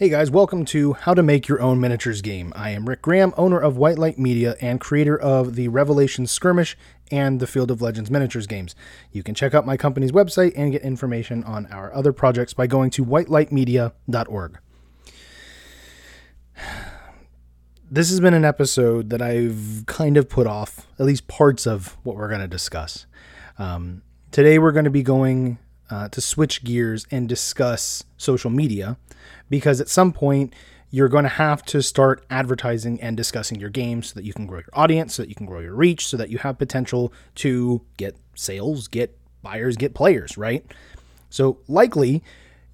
Hey guys, welcome to How to Make Your Own Miniatures Game. I am Rick Graham, owner of White Light Media and creator of the Revelation Skirmish and the Field of Legends Miniatures games. You can check out my company's website and get information on our other projects by going to whitelightmedia.org. This has been an episode that I've kind of put off, at least parts of what we're going to discuss. Um, today we're going to be going uh, to switch gears and discuss social media because at some point you're going to have to start advertising and discussing your game so that you can grow your audience, so that you can grow your reach, so that you have potential to get sales, get buyers, get players, right? So, likely,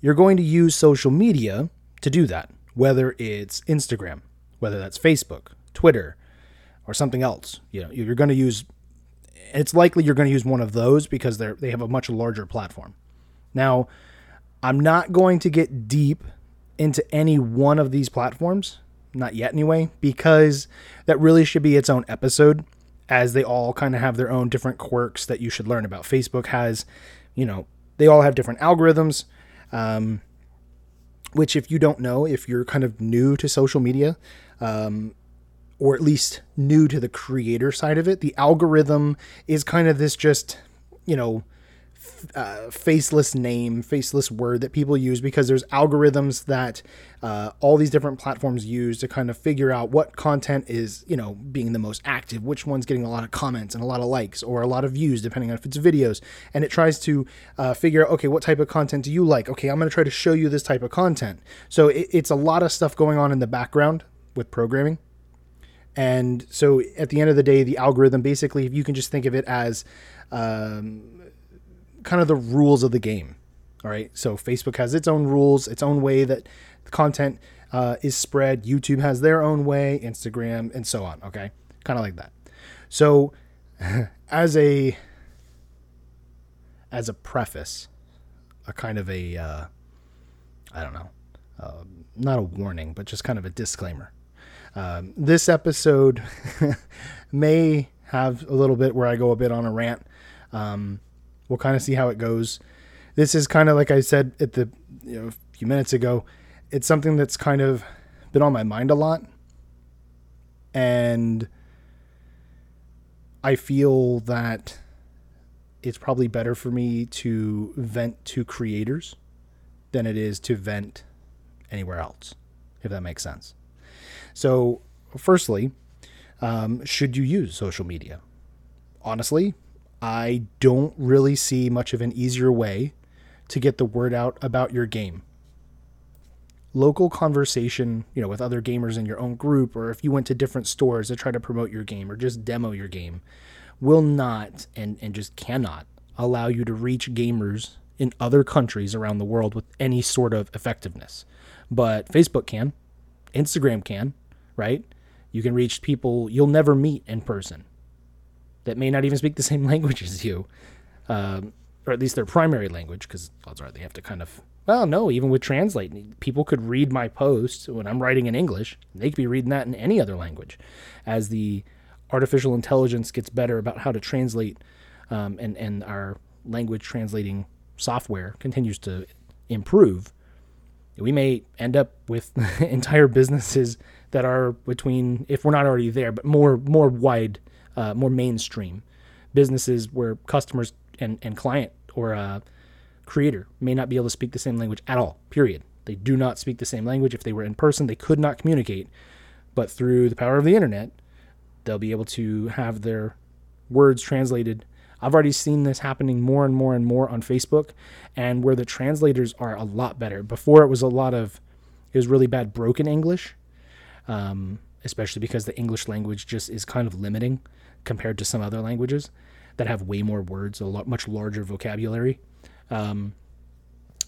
you're going to use social media to do that, whether it's Instagram, whether that's Facebook, Twitter, or something else. You know, you're going to use it's likely you're going to use one of those because they're they have a much larger platform. Now, I'm not going to get deep into any one of these platforms, not yet anyway, because that really should be its own episode as they all kind of have their own different quirks that you should learn about. Facebook has, you know, they all have different algorithms. Um, which, if you don't know, if you're kind of new to social media, um, or at least new to the creator side of it, the algorithm is kind of this just, you know, uh, faceless name, faceless word that people use because there's algorithms that uh, all these different platforms use to kind of figure out what content is, you know, being the most active, which one's getting a lot of comments and a lot of likes or a lot of views, depending on if it's videos. And it tries to uh, figure out, okay, what type of content do you like? Okay, I'm going to try to show you this type of content. So it, it's a lot of stuff going on in the background with programming. And so at the end of the day, the algorithm basically, if you can just think of it as um, kind of the rules of the game. All right. So Facebook has its own rules, its own way that the content uh, is spread. YouTube has their own way, Instagram, and so on. Okay. Kind of like that. So as a as a preface, a kind of a uh, I don't know, uh, not a warning, but just kind of a disclaimer. Um, this episode may have a little bit where I go a bit on a rant. Um, We'll kind of see how it goes. This is kind of like I said at the you know, a few minutes ago. It's something that's kind of been on my mind a lot, and I feel that it's probably better for me to vent to creators than it is to vent anywhere else, if that makes sense. So, firstly, um, should you use social media? Honestly, I don't really see much of an easier way to get the word out about your game. Local conversation, you know, with other gamers in your own group, or if you went to different stores to try to promote your game or just demo your game, will not and, and just cannot allow you to reach gamers in other countries around the world with any sort of effectiveness. But Facebook can, Instagram can, right? You can reach people you'll never meet in person that may not even speak the same language as you, um, or at least their primary language, because odds are they have to kind of. Well, no, even with Translate, people could read my post when I'm writing in English. They could be reading that in any other language. As the artificial intelligence gets better about how to translate um, and, and our language translating software continues to improve, we may end up with entire businesses that are between, if we're not already there, but more more wide uh, more mainstream businesses where customers and, and client or uh, creator may not be able to speak the same language at all, period. They do not speak the same language. If they were in person, they could not communicate. But through the power of the internet, they'll be able to have their words translated. I've already seen this happening more and more and more on Facebook, and where the translators are a lot better. Before it was a lot of, it was really bad broken English, um, especially because the English language just is kind of limiting compared to some other languages that have way more words, a lot, much larger vocabulary. Um,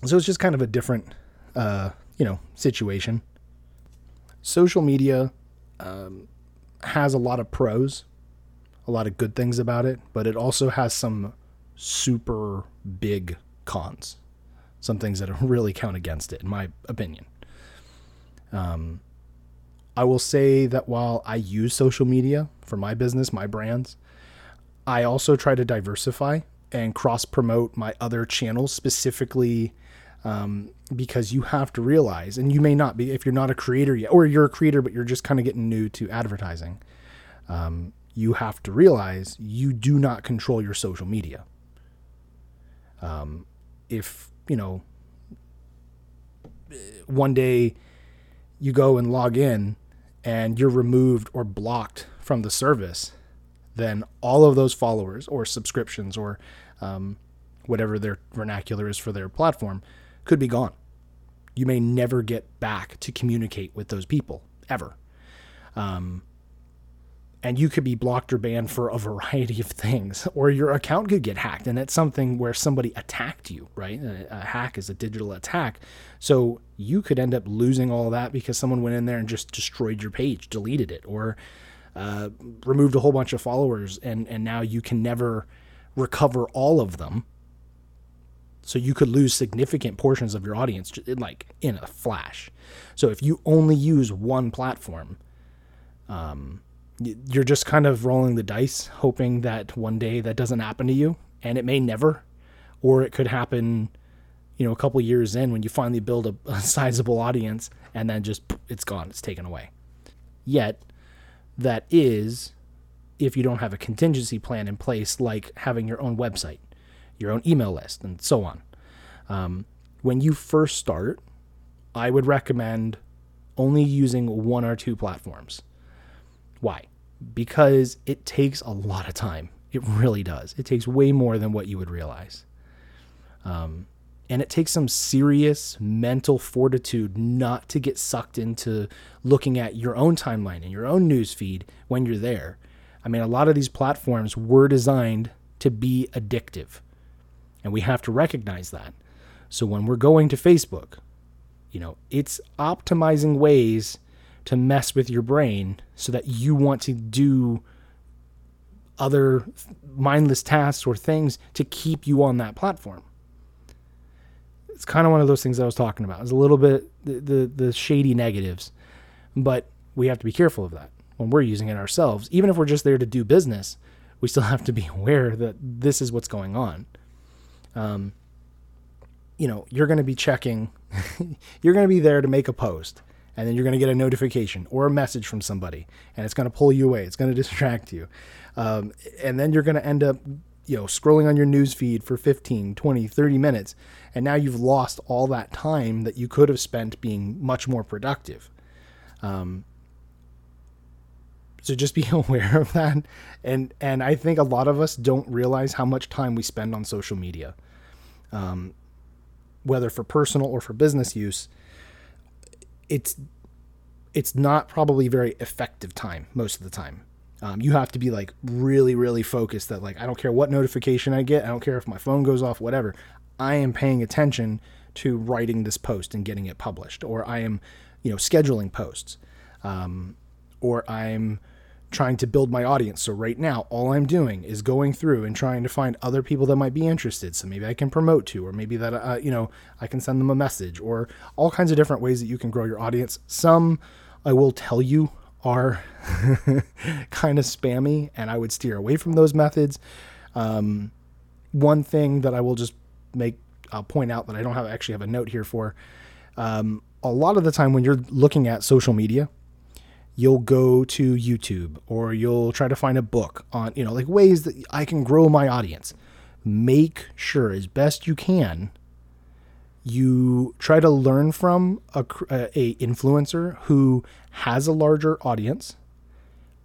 so it's just kind of a different, uh, you know, situation. Social media um, has a lot of pros, a lot of good things about it, but it also has some super big cons, some things that really count against it, in my opinion. Um, I will say that while I use social media for my business, my brands, I also try to diversify and cross promote my other channels, specifically Um, because you have to realize, and you may not be if you're not a creator yet, or you're a creator but you're just kind of getting new to advertising. Um, you have to realize you do not control your social media. Um, if you know, one day you go and log in and you're removed or blocked from the service, then all of those followers or subscriptions or um, whatever their vernacular is for their platform could be gone. You may never get back to communicate with those people ever. Um, and you could be blocked or banned for a variety of things or your account could get hacked and it's something where somebody attacked you right? A, hack is a digital attack. So you could end up losing all that because someone went in there and just destroyed your page deleted it or uh, removed a whole bunch of followers and and now you can never recover all of them. So you could lose significant portions of your audience like in a flash. So if you only use one platform um, you're just kind of rolling the dice, hoping that one day that doesn't happen to you, and it may never, or it could happen, you know, a couple years in when you finally build a, a sizable audience, and then just it's gone, it's taken away. Yet, that is if you don't have a contingency plan in place, like having your own website, your own email list, and so on. Um, when you first start, I would recommend only using one or two platforms. Why? Because it takes a lot of time. It really does. It takes way more than what you would realize. Um, and it takes some serious mental fortitude not to get sucked into looking at your own timeline and your own news feed when you're there. I mean, a lot of these platforms were designed to be addictive, and we have to recognize that. So when we're going to Facebook, you know, it's optimizing ways to mess with your brain so that you want to do other mindless tasks or things to keep you on that platform. It's kind of one of those things I was talking about. It's a little bit the, the, the shady negatives, but we have to be careful of that when we're using it ourselves. Even if we're just there to do business, we still have to be aware that this is what's going on. Um, you know, you're going to be checking, you're going to be there to make a post and then you're going to get a notification or a message from somebody and it's going to pull you away it's going to distract you. Um, and then you're going to end up you know scrolling on your news feed for 15 20 30 minutes and now you've lost all that time that you could have spent being much more productive. Um, so just be aware of that and and i think a lot of us don't realize how much time we spend on social media um, whether for personal or for business use it's it's not probably very effective time most of the time. Um, you have to be like really, really focused that like I don't care what notification I get, I don't care if my phone goes off, whatever. I am paying attention to writing this post and getting it published, or I am, you know, scheduling posts, um, or I'm trying to build my audience. So right now, all I'm doing is going through and trying to find other people that might be interested. So maybe I can promote to, or maybe that uh, you know I can send them a message, or all kinds of different ways that you can grow your audience. Some I will tell you are kind of spammy, and I would steer away from those methods. Um, one thing that I will just make I'll point out that I don't have actually have a note here for. Um, a lot of the time when you're looking at social media, you'll go to YouTube or you'll try to find a book on, you know, like ways that I can grow my audience. Make sure as best you can you try to learn from a, uh, a influencer who has a larger audience,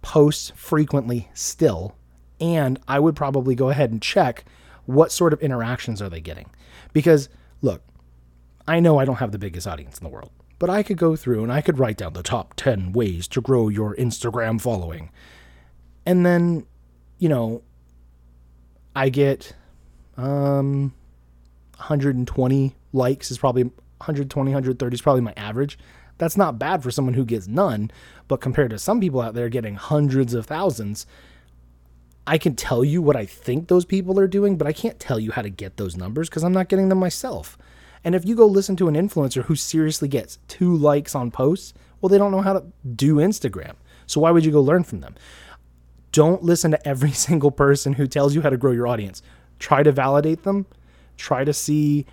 posts frequently still, and I would probably go ahead and check what sort of interactions are they getting. Because look, I know I don't have the biggest audience in the world. But I could go through and I could write down the top 10 ways to grow your Instagram following. And then, you know, I get um 120 likes is probably 120 130 is probably my average. That's not bad for someone who gets none, but compared to some people out there getting hundreds of thousands, I can tell you what I think those people are doing, but I can't tell you how to get those numbers because I'm not getting them myself. And if you go listen to an influencer who seriously gets two likes on posts, well, they don't know how to do Instagram. So why would you go learn from them? Don't listen to every single person who tells you how to grow your audience. Try to validate them. Try to see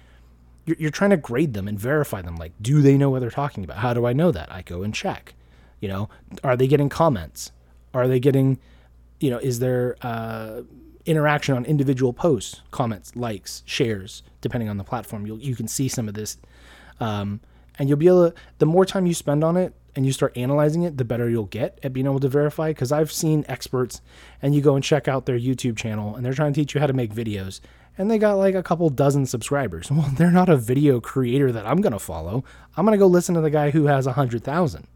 you're, you're trying to grade them and verify them. Like, do they know what they're talking about? How do I know that? I go and check. You know, are they getting comments? Are they getting, you know, is there uh, interaction on individual posts, comments, likes, shares, depending on the platform? You you can see some of this, um, and you'll be able to. The more time you spend on it, and you start analyzing it, the better you'll get at being able to verify. Because I've seen experts, and you go and check out their YouTube channel, and they're trying to teach you how to make videos, and they got like a couple dozen subscribers. Well, they're not a video creator that I'm gonna follow. I'm gonna go listen to the guy who has a hundred thousand,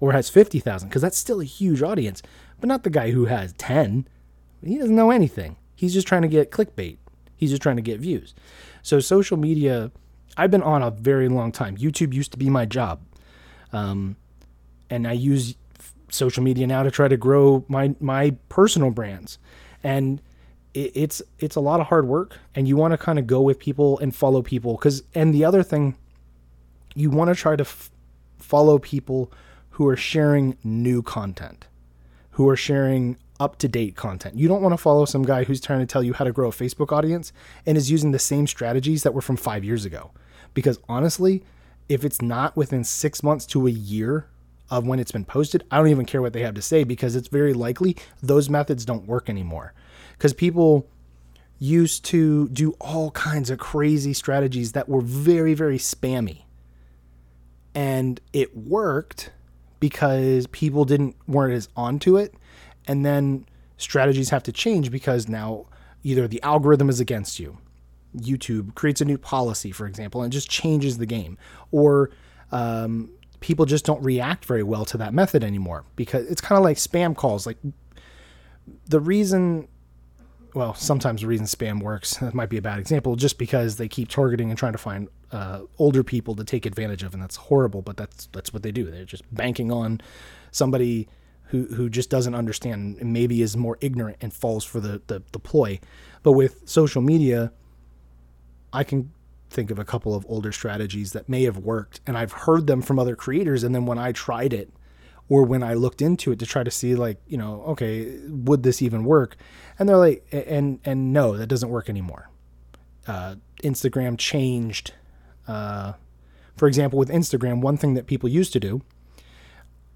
or has fifty thousand, because that's still a huge audience, but not the guy who has ten. He doesn't know anything. He's just trying to get clickbait. He's just trying to get views. So social media, I've been on a very long time. YouTube used to be my job. Um, and I use social media now to try to grow my my personal brands, and it, it's it's a lot of hard work, and you want to kind of go with people and follow people because and the other thing, you want to try to f- follow people who are sharing new content, who are sharing up to date content. You don't want to follow some guy who's trying to tell you how to grow a Facebook audience and is using the same strategies that were from five years ago. Because honestly, if it's not within six months to a year of when it's been posted, I don't even care what they have to say because it's very likely those methods don't work anymore. Because people used to do all kinds of crazy strategies that were very, very spammy. And it worked because people didn't weren't as onto it. And then strategies have to change because now either the algorithm is against you YouTube creates a new policy, for example, and just changes the game, or um, people just don't react very well to that method anymore because it's kind of like spam calls. Like the reason, well, sometimes the reason spam works that might be a bad example, just because they keep targeting and trying to find uh, older people to take advantage of, and that's horrible. But that's that's what they do. They're just banking on somebody who who just doesn't understand and maybe is more ignorant and falls for the the, the ploy. But with social media I can think of a couple of older strategies that may have worked and I've heard them from other creators and then when I tried it or when I looked into it to try to see like, you know, okay, would this even work? And they're like and and no, that doesn't work anymore. Uh, Instagram changed uh, for example, with Instagram, one thing that people used to do,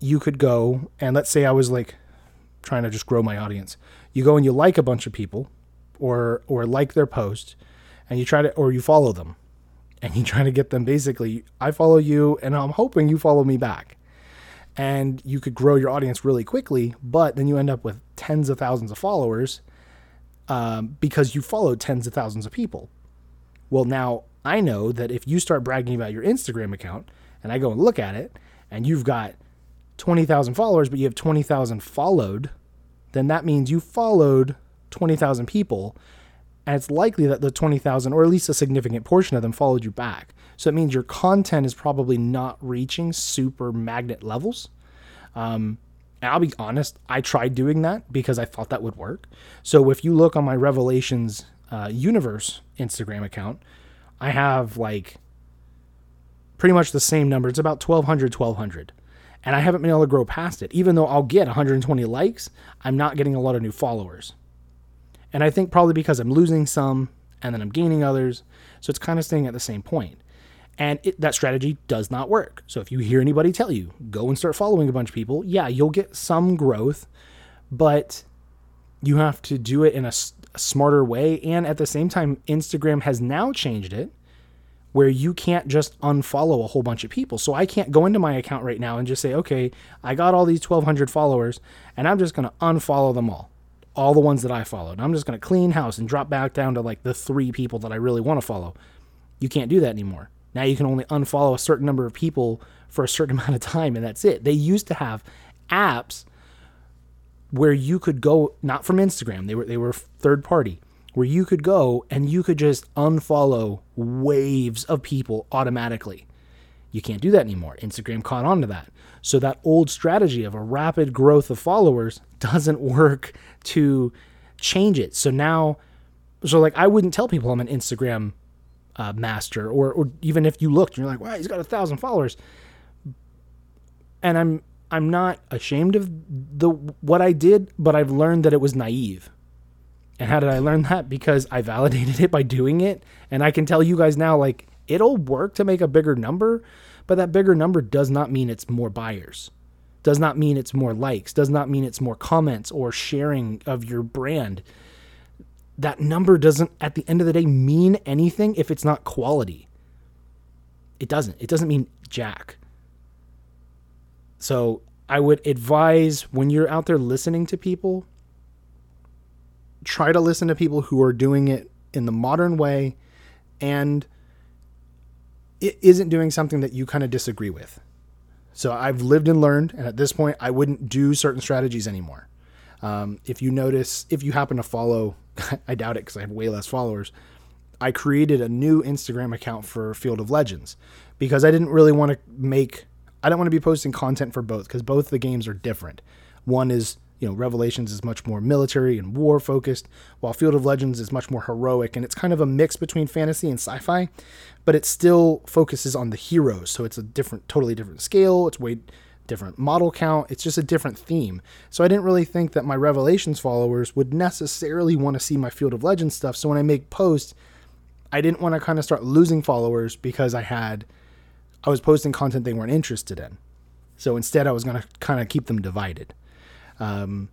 you could go and let's say I was like trying to just grow my audience. You go and you like a bunch of people or or like their post and you try to or you follow them and you try to get them basically I follow you and I'm hoping you follow me back. And you could grow your audience really quickly, but then you end up with tens of thousands of followers um, because you followed tens of thousands of people. Well, now I know that if you start bragging about your Instagram account and I go and look at it and you've got 20,000 followers, but you have 20,000 followed, then that means you followed 20,000 people and it's likely that the 20,000 or at least a significant portion of them followed you back. So it means your content is probably not reaching super magnet levels. Um, and I'll be honest, I tried doing that because I thought that would work. So if you look on my Revelations uh, Universe Instagram account, I have like pretty much the same number. It's about 1200, 1200. And I haven't been able to grow past it. Even though I'll get 120 likes, I'm not getting a lot of new followers. And I think probably because I'm losing some and then I'm gaining others. So it's kind of staying at the same point. And it, that strategy does not work. So if you hear anybody tell you, go and start following a bunch of people, yeah, you'll get some growth, but you have to do it in a, a smarter way. And at the same time, Instagram has now changed it where you can't just unfollow a whole bunch of people. So I can't go into my account right now and just say, okay, I got all these 1,200 followers and I'm just going to unfollow them all all the ones that I followed. I'm just going to clean house and drop back down to like the three people that I really want to follow. You can't do that anymore. Now you can only unfollow a certain number of people for a certain amount of time, and that's it. They used to have apps where you could go not from Instagram. They were they were third party where you could go and you could just unfollow waves of people automatically. You can't do that anymore. Instagram caught on to that. So that old strategy of a rapid growth of followers doesn't work to change it. So now, so like I wouldn't tell people I'm an Instagram uh, master, or or even if you looked and you're like, wow, he's got a thousand followers, and I'm I'm not ashamed of the what I did, but I've learned that it was naive. And how did I learn that? Because I validated it by doing it, and I can tell you guys now, like it'll work to make a bigger number, but that bigger number does not mean it's more buyers. Does not mean it's more likes, does not mean it's more comments or sharing of your brand. That number doesn't at the end of the day mean anything if it's not quality. It doesn't. It doesn't mean jack. So, I would advise when you're out there listening to people, try to listen to people who are doing it in the modern way and it isn't doing something that you kind of disagree with. So I've lived and learned, and at this point, I wouldn't do certain strategies anymore. Um, if you notice, if you happen to follow, I doubt it because I have way less followers. I created a new Instagram account for Field of Legends because I didn't really want to make, I don't want to be posting content for both because both the games are different. One is you know, Revelations is much more military and war focused, while Field of Legends is much more heroic, and it's kind of a mix between fantasy and sci-fi, but it still focuses on the heroes. So it's a different, totally different scale. It's way different model count. It's just a different theme. So I didn't really think that my Revelations followers would necessarily want to see my Field of Legends stuff. So when I make posts, I didn't want to kind of start losing followers because I had I was posting content they weren't interested in. So instead I was going to kind of keep them divided. Um,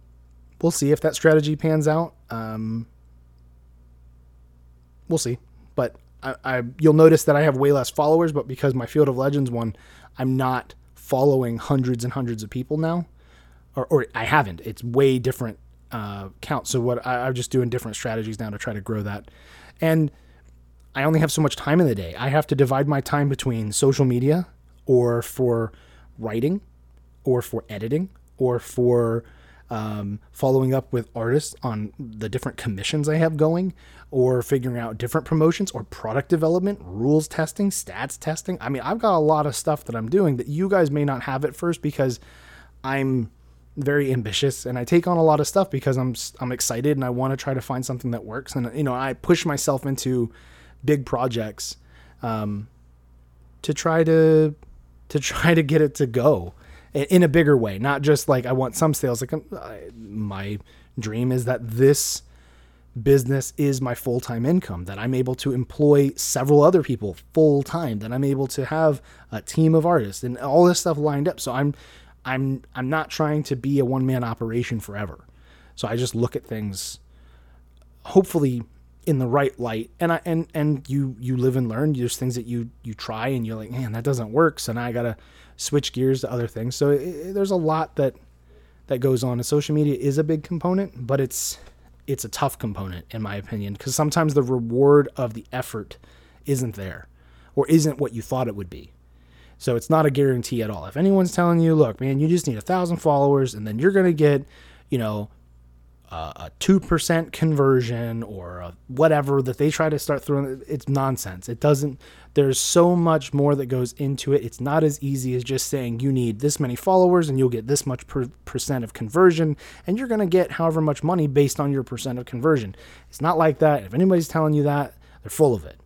we'll see if that strategy pans out. Um, we'll see. But I, I, you'll notice that I have way less followers, but because my Field of Legends one, I'm not following hundreds and hundreds of people now, or, or I haven't. It's way different uh, count. So what I, I'm just doing different strategies now to try to grow that, and I only have so much time in the day. I have to divide my time between social media, or for writing, or for editing, or for um, following up with artists on the different commissions I have going, or figuring out different promotions or product development, rules testing, stats testing. I mean, I've got a lot of stuff that I'm doing that you guys may not have at first because I'm very ambitious and I take on a lot of stuff because I'm I'm excited and I want to try to find something that works and you know I push myself into big projects um, to try to to try to get it to go in a bigger way, not just like I want some sales. Like um, my dream is that this business is my full time income, that I'm able to employ several other people full time, that I'm able to have a team of artists and all this stuff lined up. So I'm I'm I'm not trying to be a one man operation forever. So I just look at things hopefully in the right light. And I and and you you live and learn. There's things that you you try and you're like, man, that doesn't work. So now I gotta switch gears to other things. So it, there's a lot that that goes on. And social media is a big component, but it's it's a tough component in my opinion because sometimes the reward of the effort isn't there or isn't what you thought it would be. So it's not a guarantee at all. If anyone's telling you, look, man, you just need a thousand followers and then you're gonna get, you know, a two percent conversion or whatever that they try to start throwing. It's nonsense. It doesn't. There's so much more that goes into it. It's not as easy as just saying you need this many followers and you'll get this much per percent of conversion, and you're to get however much money based on your percent of conversion. It's not like that. If anybody's telling you that, they're full of it.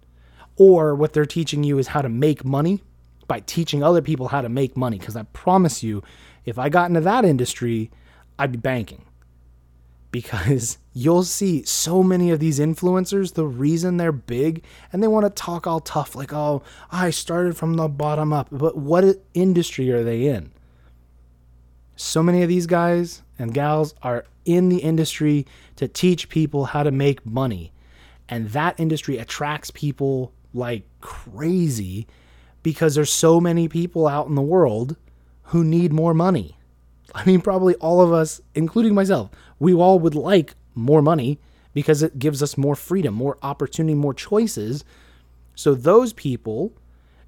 Or what they're teaching you is how to make money by teaching other people how to make money. Because I promise you, if I got into that industry, I'd be banking because you'll see so many of these influencers, the reason they're big and they want to talk all tough, like, oh, I started from the bottom up. But what industry are they in? So many of these guys and gals are in the industry to teach people how to make money. And that industry attracts people like crazy because there's so many people out in the world who need more money. I mean, probably all of us, including myself, we all would like more money because it gives us more freedom, more opportunity, more choices. So those people,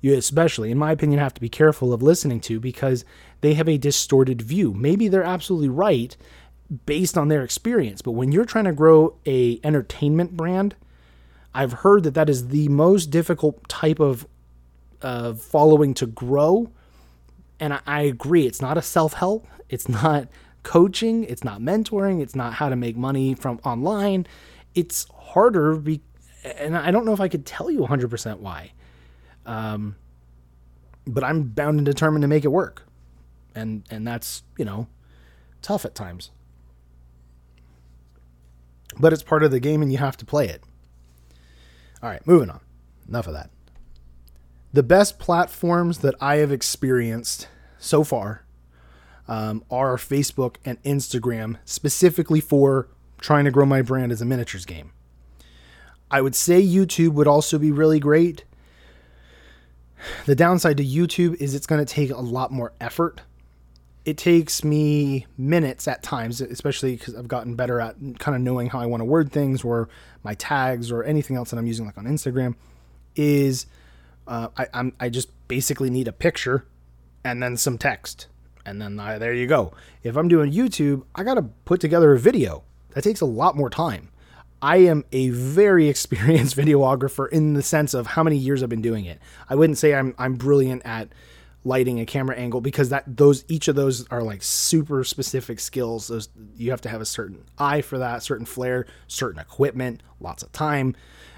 you especially, in my opinion, have to be careful of listening to because they have a distorted view. Maybe they're absolutely right based on their experience, but when you're trying to grow a entertainment brand, I've heard that that is the most difficult type of uh, following to grow. And I, I agree, it's not a self help it's not coaching, it's not mentoring, it's not how to make money from online. It's harder be- and I don't know if I could tell you 100% why. Um, but I'm bound and determined to make it work. And and that's, you know, tough at times. But it's part of the game and you have to play it. All right, moving on. Enough of that. The best platforms that I have experienced so far um, are Facebook and Instagram, specifically for trying to grow my brand as a miniatures game. I would say YouTube would also be really great. The downside to YouTube is it's going to take a lot more effort. It takes me minutes at times, especially because I've gotten better at kind of knowing how I want to word things or my tags or anything else that I'm using, like on Instagram. Is uh, I, I'm, I just basically need a picture and then some text, and then I, there you go. If I'm doing YouTube, I got to put together a video. That takes a lot more time. I am a very experienced videographer in the sense of how many years I've been doing it. I wouldn't say I'm I'm brilliant at lighting a camera angle because that those each of those are like super specific skills. Those you have to have a certain eye for that, certain flair, certain equipment, lots of time.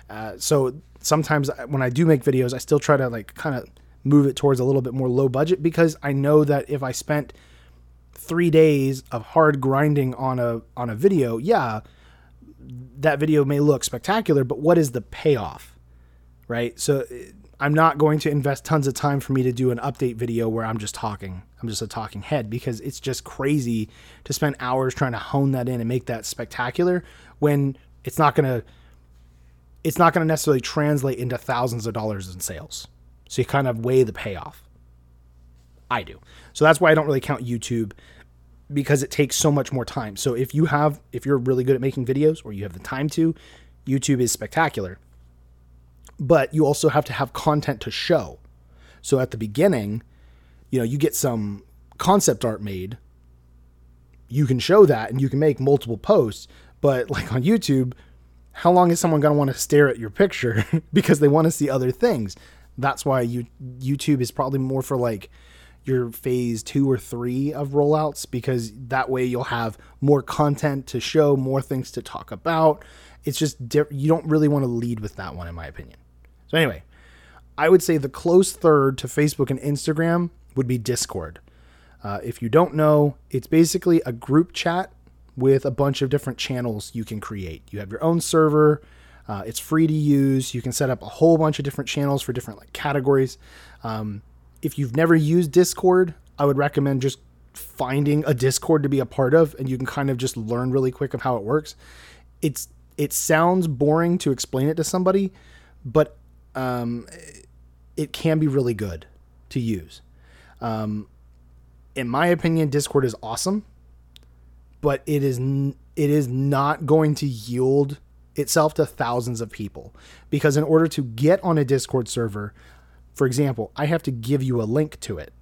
Uh, so sometimes when I do make videos, I still try to like kind of move it towards a little bit more low budget because I know that if I spent three days of hard grinding on a on a video, yeah, that video may look spectacular, but what is the payoff? Right? So eh, I'm not going to invest tons of time for me to do an update video where I'm just talking. I'm just a talking head because it's just crazy to spend hours trying to hone that in and make that spectacular when it's not to it's not to necessarily translate into thousands of dollars in sales. So you kind of weigh the payoff. I do. So that's why I don't really count YouTube because it takes so much more time. So if you have if you're really good at making videos or you have the time to, YouTube is spectacular. But you also have to have content to show. So at the beginning, you know, you get some concept art made, you can show that and you can make multiple posts, but like on YouTube, how long is someone going to want to stare at your picture because they want to see other things? That's why you YouTube is probably more for like your phase two or three of rollouts because that way you'll have more content to show, more things to talk about. It's just you don't really want to lead with that one, in my opinion. So anyway, I would say the close third to Facebook and Instagram would be Discord. Uh, if you don't know, it's basically a group chat with a bunch of different channels you can create. You have your own server. Uh, it's free to use. You can set up a whole bunch of different channels for different like categories. Um, if you've never used Discord, I would recommend just finding a Discord to be a part of, and you can kind of just learn really quick of how it works. It's it sounds boring to explain it to somebody, but um, it can be really good to use. Um, in my opinion, Discord is awesome, but it is n- it is not going to yield itself to thousands of people because in order to get on a Discord server, for example, I have to give you a link to it.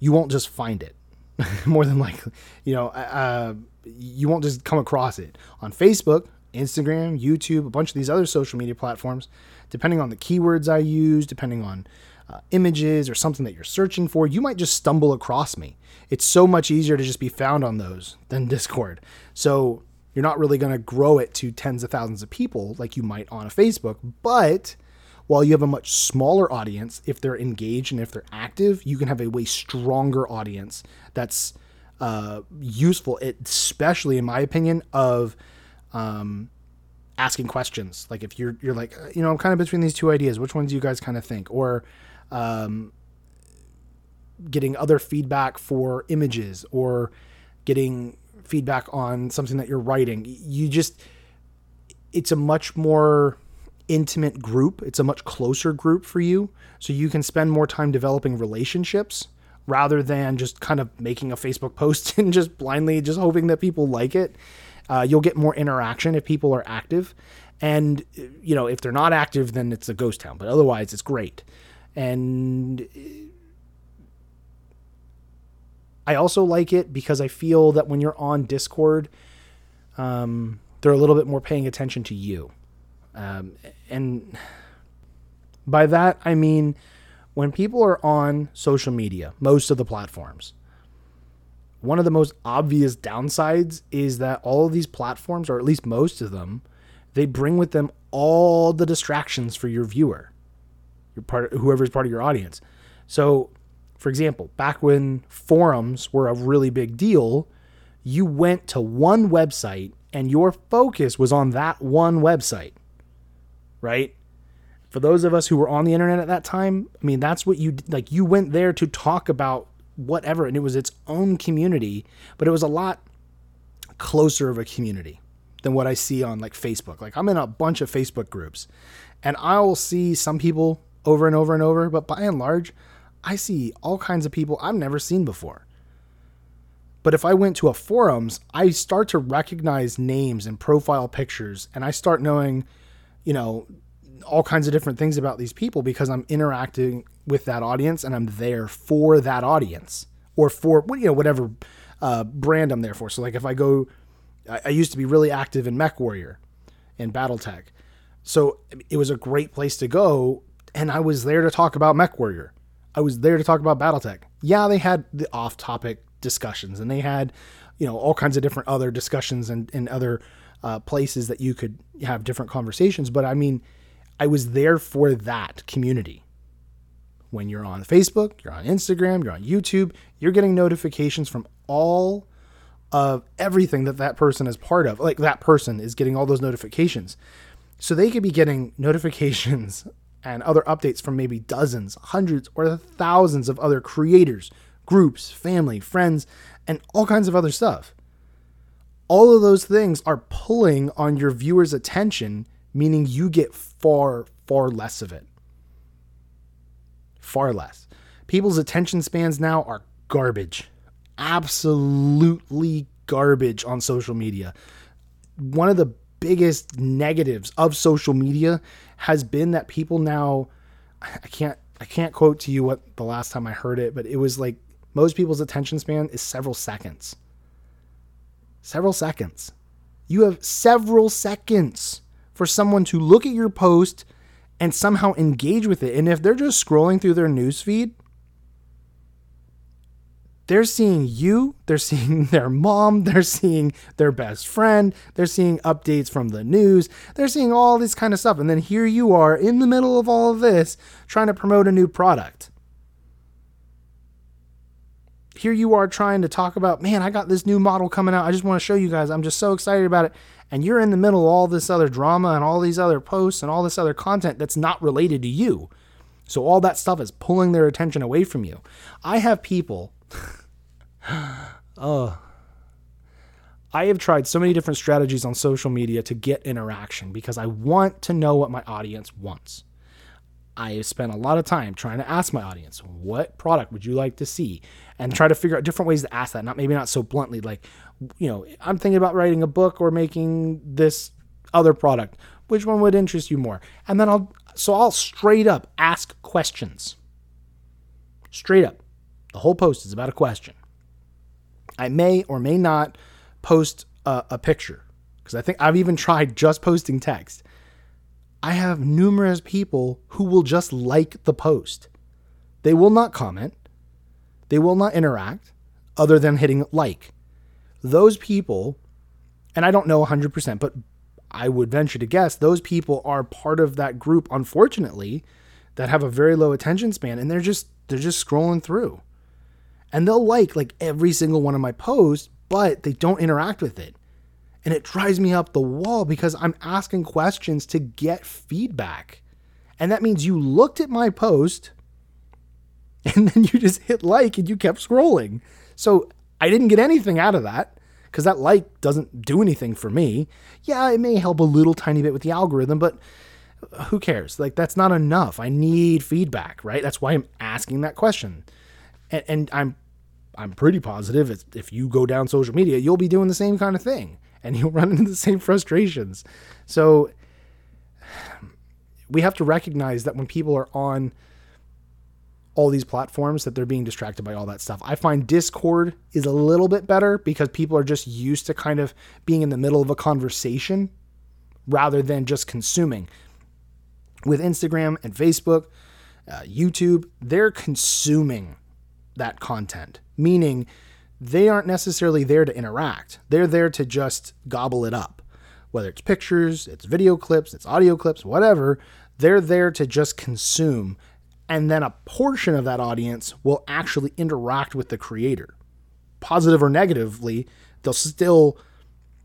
You won't just find it. More than likely, you know, uh, you won't just come across it on Facebook, Instagram, YouTube, a bunch of these other social media platforms. Depending on the keywords I use, depending on uh, images or something that you're searching for, you might just stumble across me. It's so much easier to just be found on those than Discord. So you're not really going to grow it to tens of thousands of people like you might on a Facebook, but while you have a much smaller audience, if they're engaged and if they're active, you can have a way stronger audience that's uh, useful, especially in my opinion, of um, asking questions. Like if you're you're like, you know, I'm kind of between these two ideas. Which ones do you guys kind of think? Or um, getting other feedback for images or getting feedback on something that you're writing. You just it's a much more intimate group. It's a much closer group for you. So you can spend more time developing relationships rather than just kind of making a Facebook post and just blindly just hoping that people like it. Uh, you'll get more interaction if people are active. And, you know, if they're not active, then it's a ghost town. But otherwise, it's great. And I also like it because I feel that when you're on Discord, um, they're a little bit more paying attention to you. Um, and by that, I mean when people are on social media, most of the platforms, one of the most obvious downsides is that all of these platforms, or at least most of them, they bring with them all the distractions for your viewer, your part, whoever's part of your audience. So, for example, back when forums were a really big deal, you went to one website and your focus was on that one website right? For those of us who were on the internet at that time, I mean, that's what you like. You went there to talk about whatever, and it was its own community, but it was a lot closer of a community than what I see on like Facebook. Like I'm in a bunch of Facebook groups, and I will see some people over and over and over, but by and large, I see all kinds of people I've never seen before. But if I went to a forums, I start to recognize names and profile pictures, and I start knowing, you know, all kinds of different things about these people because I'm interacting with that audience and I'm there for that audience or for you know whatever uh, brand I'm there for. So like if I go, I, used to be really active in Mech Warrior, in BattleTech, so it was a great place to go, and I was there to talk about Mech Warrior. I was there to talk about BattleTech. Yeah, they had the off-topic discussions, and they had, you know, all kinds of different other discussions and, and other uh, places that you could have different conversations. But I mean, I was there for that community. When you're on Facebook, you're on Instagram, you're on YouTube, you're getting notifications from all of everything that that person is part of. Like that person is getting all those notifications. So they could be getting notifications and other updates from maybe dozens, hundreds, or thousands of other creators, groups, family, friends, and all kinds of other stuff. All of those things are pulling on your viewer's attention, meaning you get far, far less of it. Far less. People's attention spans now are garbage. Absolutely garbage on social media. One of the biggest negatives of social media has been that people now I can't I can't quote to you what the last time I heard it, but it was like most people's attention span is several seconds. Several seconds. You have several seconds for someone to look at your post and somehow engage with it. And if they're just scrolling through their newsfeed, they're seeing you, they're seeing their mom, they're seeing their best friend, they're seeing updates from the news, they're seeing all this kind of stuff. And then here you are in the middle of all of this trying to promote a new product. Here you are trying to talk about, man, I got this new model coming out. I just want to show you guys. I'm just so excited about it. And you're in the middle of all this other drama and all these other posts and all this other content that's not related to you. So all that stuff is pulling their attention away from you. I have people oh. I have tried so many different strategies on social media to get interaction because I want to know what my audience wants. I have spent a lot of time trying to ask my audience, what product would you like to see? And try to figure out different ways to ask that. Not maybe not so bluntly, like, you know, I'm thinking about writing a book or making this other product. Which one would interest you more? And then I'll so I'll straight up ask questions. Straight up. The whole post is about a question. I may or may not post a, a picture because I think I've even tried just posting text. I have numerous people who will just like the post. They will not comment, they will not interact other than hitting like. Those people, and I don't know 100%, but I would venture to guess those people are part of that group, unfortunately, that have a very low attention span and they're just they're just scrolling through and they'll like like every single one of my posts, but they don't interact with it. And it drives me up the wall because I'm asking questions to get feedback. And that means you looked at my post and then you just hit like and you kept scrolling. So I didn't get anything out of that because that like doesn't do anything for me. Yeah, it may help a little tiny bit with the algorithm, but uh, who cares? Like, that's not enough. I need feedback, right? That's why I'm asking that question and, and I'm I'm pretty positive if you go down social media, you'll be doing the same kind of thing and you'll run into the same frustrations. So we have to recognize that when people are on all these platforms that they're being distracted by all that stuff. I find Discord is a little bit better because people are just used to kind of being in the middle of a conversation rather than just consuming. With Instagram and Facebook, uh, YouTube, they're consuming that content, meaning they aren't necessarily there to interact. They're there to just gobble it up. Whether it's pictures, it's video clips, it's audio clips, whatever, they're there to just consume. And then a portion of that audience will actually interact with the creator. Positive or negatively, they'll still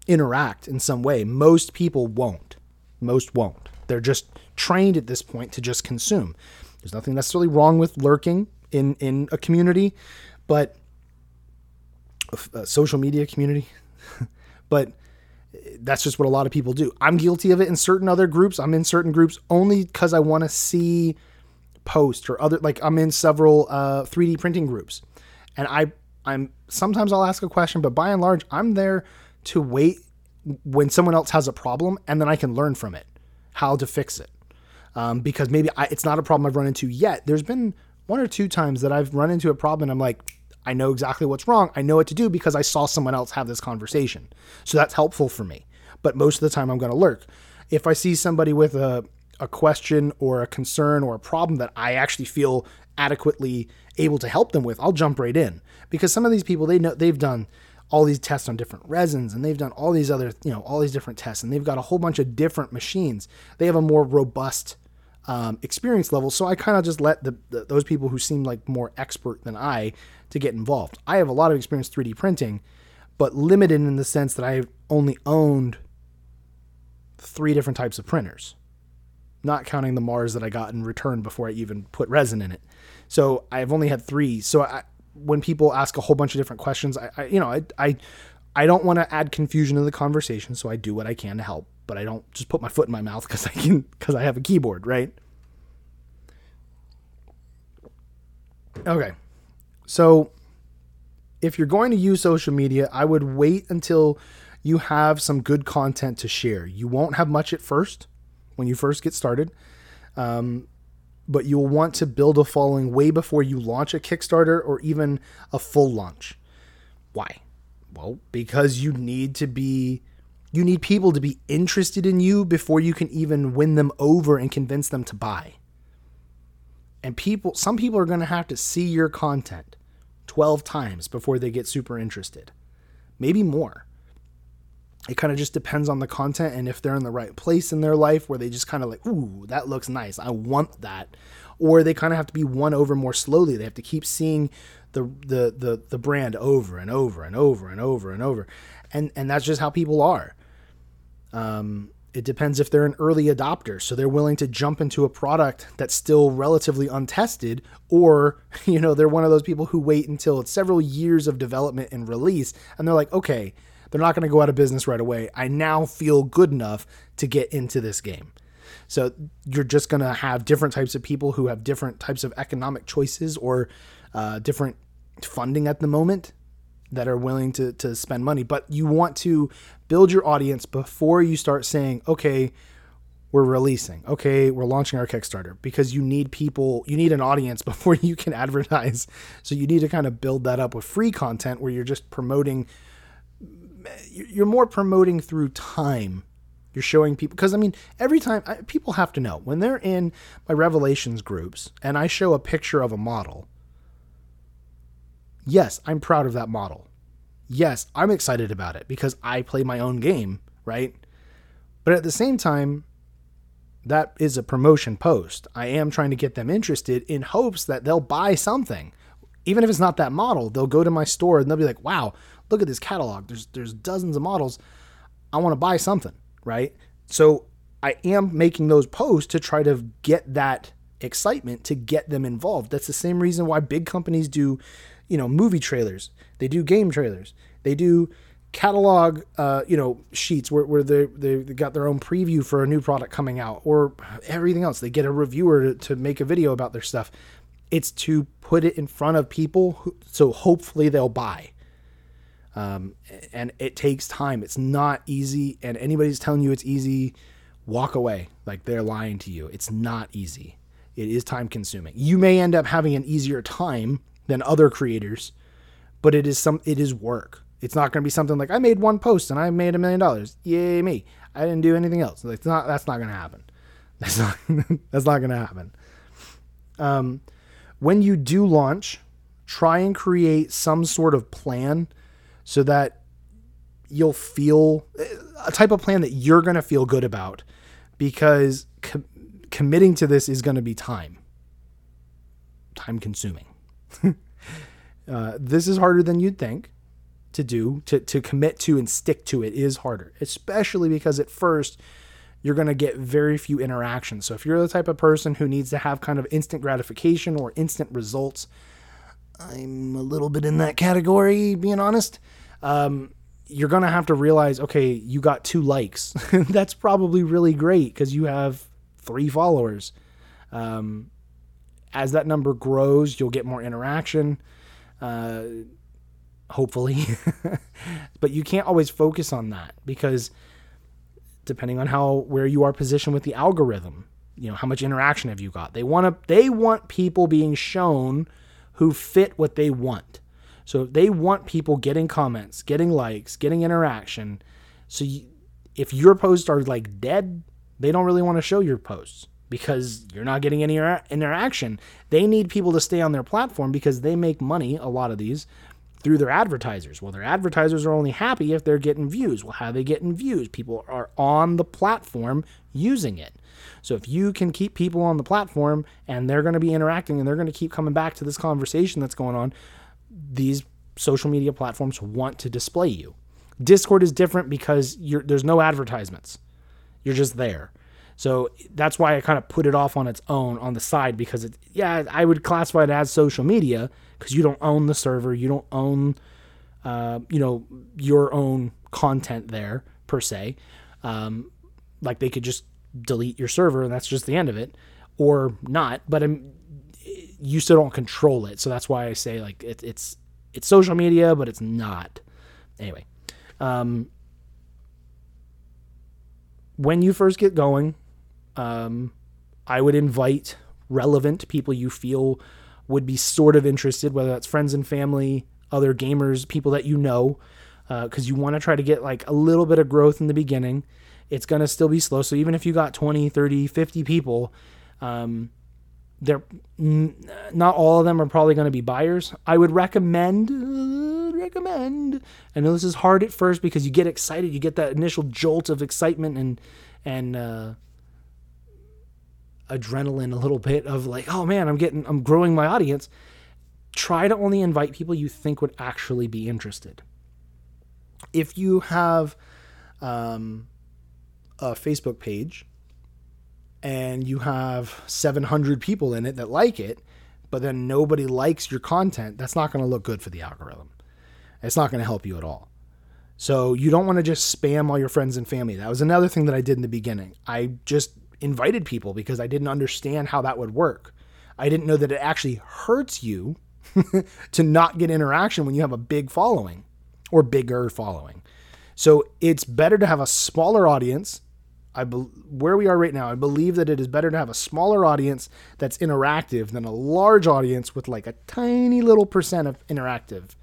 interact in some way. Most people won't. Most won't. They're just trained at this point to just consume. There's nothing necessarily wrong with lurking in in a community, but a social media community, but that's just what a lot of people do. I'm guilty of it in certain other groups. I'm in certain groups only because I want to see posts or other like I'm in several uh, 3D printing groups, and I I'm sometimes I'll ask a question, but by and large I'm there to wait when someone else has a problem, and then I can learn from it how to fix it. Um, because maybe I, it's not a problem I've run into yet. There's been one or two times that I've run into a problem and I'm like, I know exactly what's wrong. I know what to do because I saw someone else have this conversation. So that's helpful for me. But most of the time, I'm going to lurk. If I see somebody with a, a question or a concern or a problem that I actually feel adequately able to help them with, I'll jump right in because some of these people they know they've done all these tests on different resins and they've done all these other you know all these different tests and they've got a whole bunch of different machines. They have a more robust um, experience level. So I kind of just let the, the, those people who seem like more expert than I to get involved. I have a lot of experience 3D printing, but limited in the sense that I've only owned three different types of printers, not counting the Mars that I got in return before I even put resin in it. So I've only had three. So I, when people ask a whole bunch of different questions, I, I you know, I, I, I don't want to add confusion to the conversation, so I do what I can to help but I don't just put my foot in my mouth because I can because I have a keyboard, right? Okay. So if you're going to use social media, I would wait until you have some good content to share. You won't have much at first when you first get started. Um, but you'll want to build a following way before you launch a Kickstarter or even a full launch. Why? Well, because you need to be you need people to be interested in you before you can even win them over and convince them to buy. And people, some people are going to have to see your content 12 times before they get super interested. Maybe more. It kind of just depends on the content and if they're in the right place in their life where they just kind of like, ooh, that looks nice. I want that. Or they kind of have to be won over more slowly. They have to keep seeing the, the the the brand over and over and over and over and over. And and that's just how people are. Um, it depends if they're an early adopter, so they're willing to jump into a product that's still relatively untested, or you know they're one of those people who wait until it's several years of development and release, and they're like, okay, they're not going to go out of business right away. I now feel good enough to get into this game. So you're just going to have different types of people who have different types of economic choices or uh, different funding at the moment that are willing to to spend money. But you want to build your audience before you start saying, okay, we're releasing. Okay, we're launching our Kickstarter because you need people, you need an audience before you can advertise. So you need to kind of build that up with free content where you're just promoting you're more promoting through time. You're showing people because I mean, every time I, people have to know when they're in my revelations groups and I show a picture of a model. Yes, I'm proud of that model yes, I'm excited about it because I play my own game, right? But at the same time, that is a promotion post. I am trying to get them interested in hopes that they'll buy something. Even if it's not that model, they'll go to my store and they'll be like, "Wow, look at this catalog. There's there's dozens of models. I want to buy something." Right? So, I am making those posts to try to get that excitement to get them involved. That's the same reason why big companies do you know movie trailers. They do game trailers. They do catalog uh, you know sheets where, where they, they got their own preview for a new product coming out or everything else. They get a reviewer to, to make a video about their stuff. It's to put it in front of people who, so hopefully they'll buy. Um, and it takes time. It's not easy and anybody's telling you it's easy walk away. Like they're lying to you. It's not easy. It is time consuming. You may end up having an easier time than other creators, but it is some it is work. It's not going to be something like I made one post and I made a million dollars. Yay me! I didn't do anything else. Like, not that's not going to happen. That's not that's not going to happen. Um, when you do launch, try and create some sort of plan so that you'll feel a type of plan that you're going to feel good about because com- committing to this is going to be time time consuming uh, this is harder than you'd think to do, to, to commit to and stick to it is harder, especially because at first you're going to get very few interactions. So if you're the type of person who needs to have kind of instant gratification or instant results, I'm a little bit in that category, being honest. Um, you're going to have to realize, okay, you got two likes. That's probably really great because you have three followers. Um, as that number grows, you'll get more interaction, uh, hopefully. but you can't always focus on that because depending on how where you are positioned with the algorithm, you know, how much interaction have you got? They want to they want people being shown who fit what they want. So they want people getting comments, getting likes, getting interaction. So you, if your posts are like dead, they don't really want to show your posts because you're not getting any interaction. They need people to stay on their platform because they make money, a lot of these, through their advertisers. Well, their advertisers are only happy if they're getting views. Well, how are they getting views? People are on the platform using it. So if you can keep people on the platform and they're going to be interacting and they're going to keep coming back to this conversation that's going on, these social media platforms want to display you. Discord is different because there's no advertisements. You're just there. So that's why I kind of put it off on its own on the side because it, yeah, I would classify it as social media because you don't own the server, you don't own, uh, you know, your own content there per se. Um, like they could just delete your server and that's just the end of it, or not. But I'm, you still don't control it, so that's why I say like it, it's it's social media, but it's not. Anyway, um, when you first get going, um, I would invite relevant people you feel would be sort of interested, whether that's friends and family, other gamers, people that you know, because uh, you want to try to get like a little bit of growth in the beginning. It's going to still be slow. So even if you got 20, 30, 50 people, um, they're n- not all of them are probably going to be buyers. I would recommend uh, recommend. I know this is hard at first because you get excited, you get that initial jolt of excitement and and uh, adrenaline a little bit of like, oh man, I'm getting, I'm growing my audience. Try to only invite people you think would actually be interested. If you have um, a Facebook page and you have 700 people in it that like it, but then nobody likes your content, that's not going to look good for the algorithm. It's not going to help you at all. So you don't want to just spam all your friends and family. That was another thing that I did in the beginning. I just invited people because I didn't understand how that would work. I didn't know that it actually hurts you to not get interaction when you have a big following or bigger following. So it's better to have a smaller audience. I be- where we are right now, I believe that it is better to have a smaller audience that's interactive than a large audience with like a tiny little percent of interactive.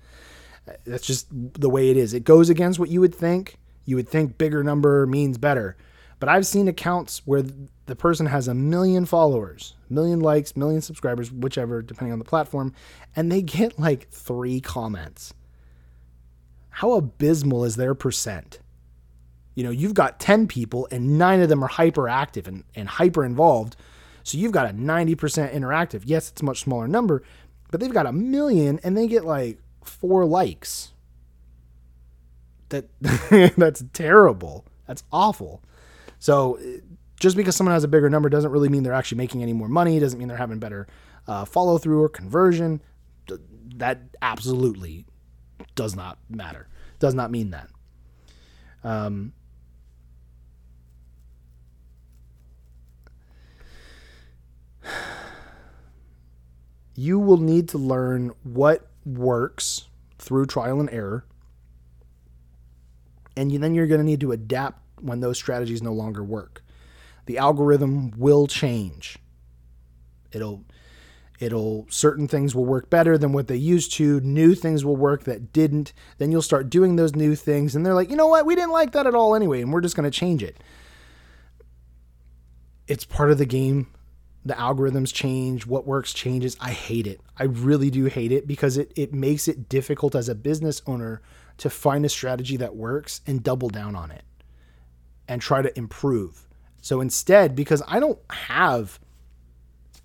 That's just the way it is. It goes against what you would think. You would think bigger number means better. But I've seen accounts where the person has a million followers, million likes, million subscribers, whichever, depending on the platform, and they get like three comments. How abysmal is their percent? You know, you've got 10 people and nine of them are hyperactive and, and hyper involved. So you've got a 90% interactive. Yes, it's a much smaller number, but they've got a million and they get like four likes. That that's terrible. That's awful. So just because someone has a bigger number doesn't really mean they're actually making any more money. Doesn't mean they're having better uh, follow through or conversion. That absolutely does not matter. Does not mean that. Um, you will need to learn what works through trial and error. And then you're going to need to adapt when those strategies no longer work. The algorithm will change. It'll it'll certain things will work better than what they used to. New things will work that didn't. Then you'll start doing those new things and they're like you know what? We didn't like that at all anyway and we're just going to change it. It's part of the game. The algorithms change. What works changes. I hate it. I really do hate it because it, it makes it difficult as a business owner to find a strategy that works and double down on it and try to improve. So instead, because I don't have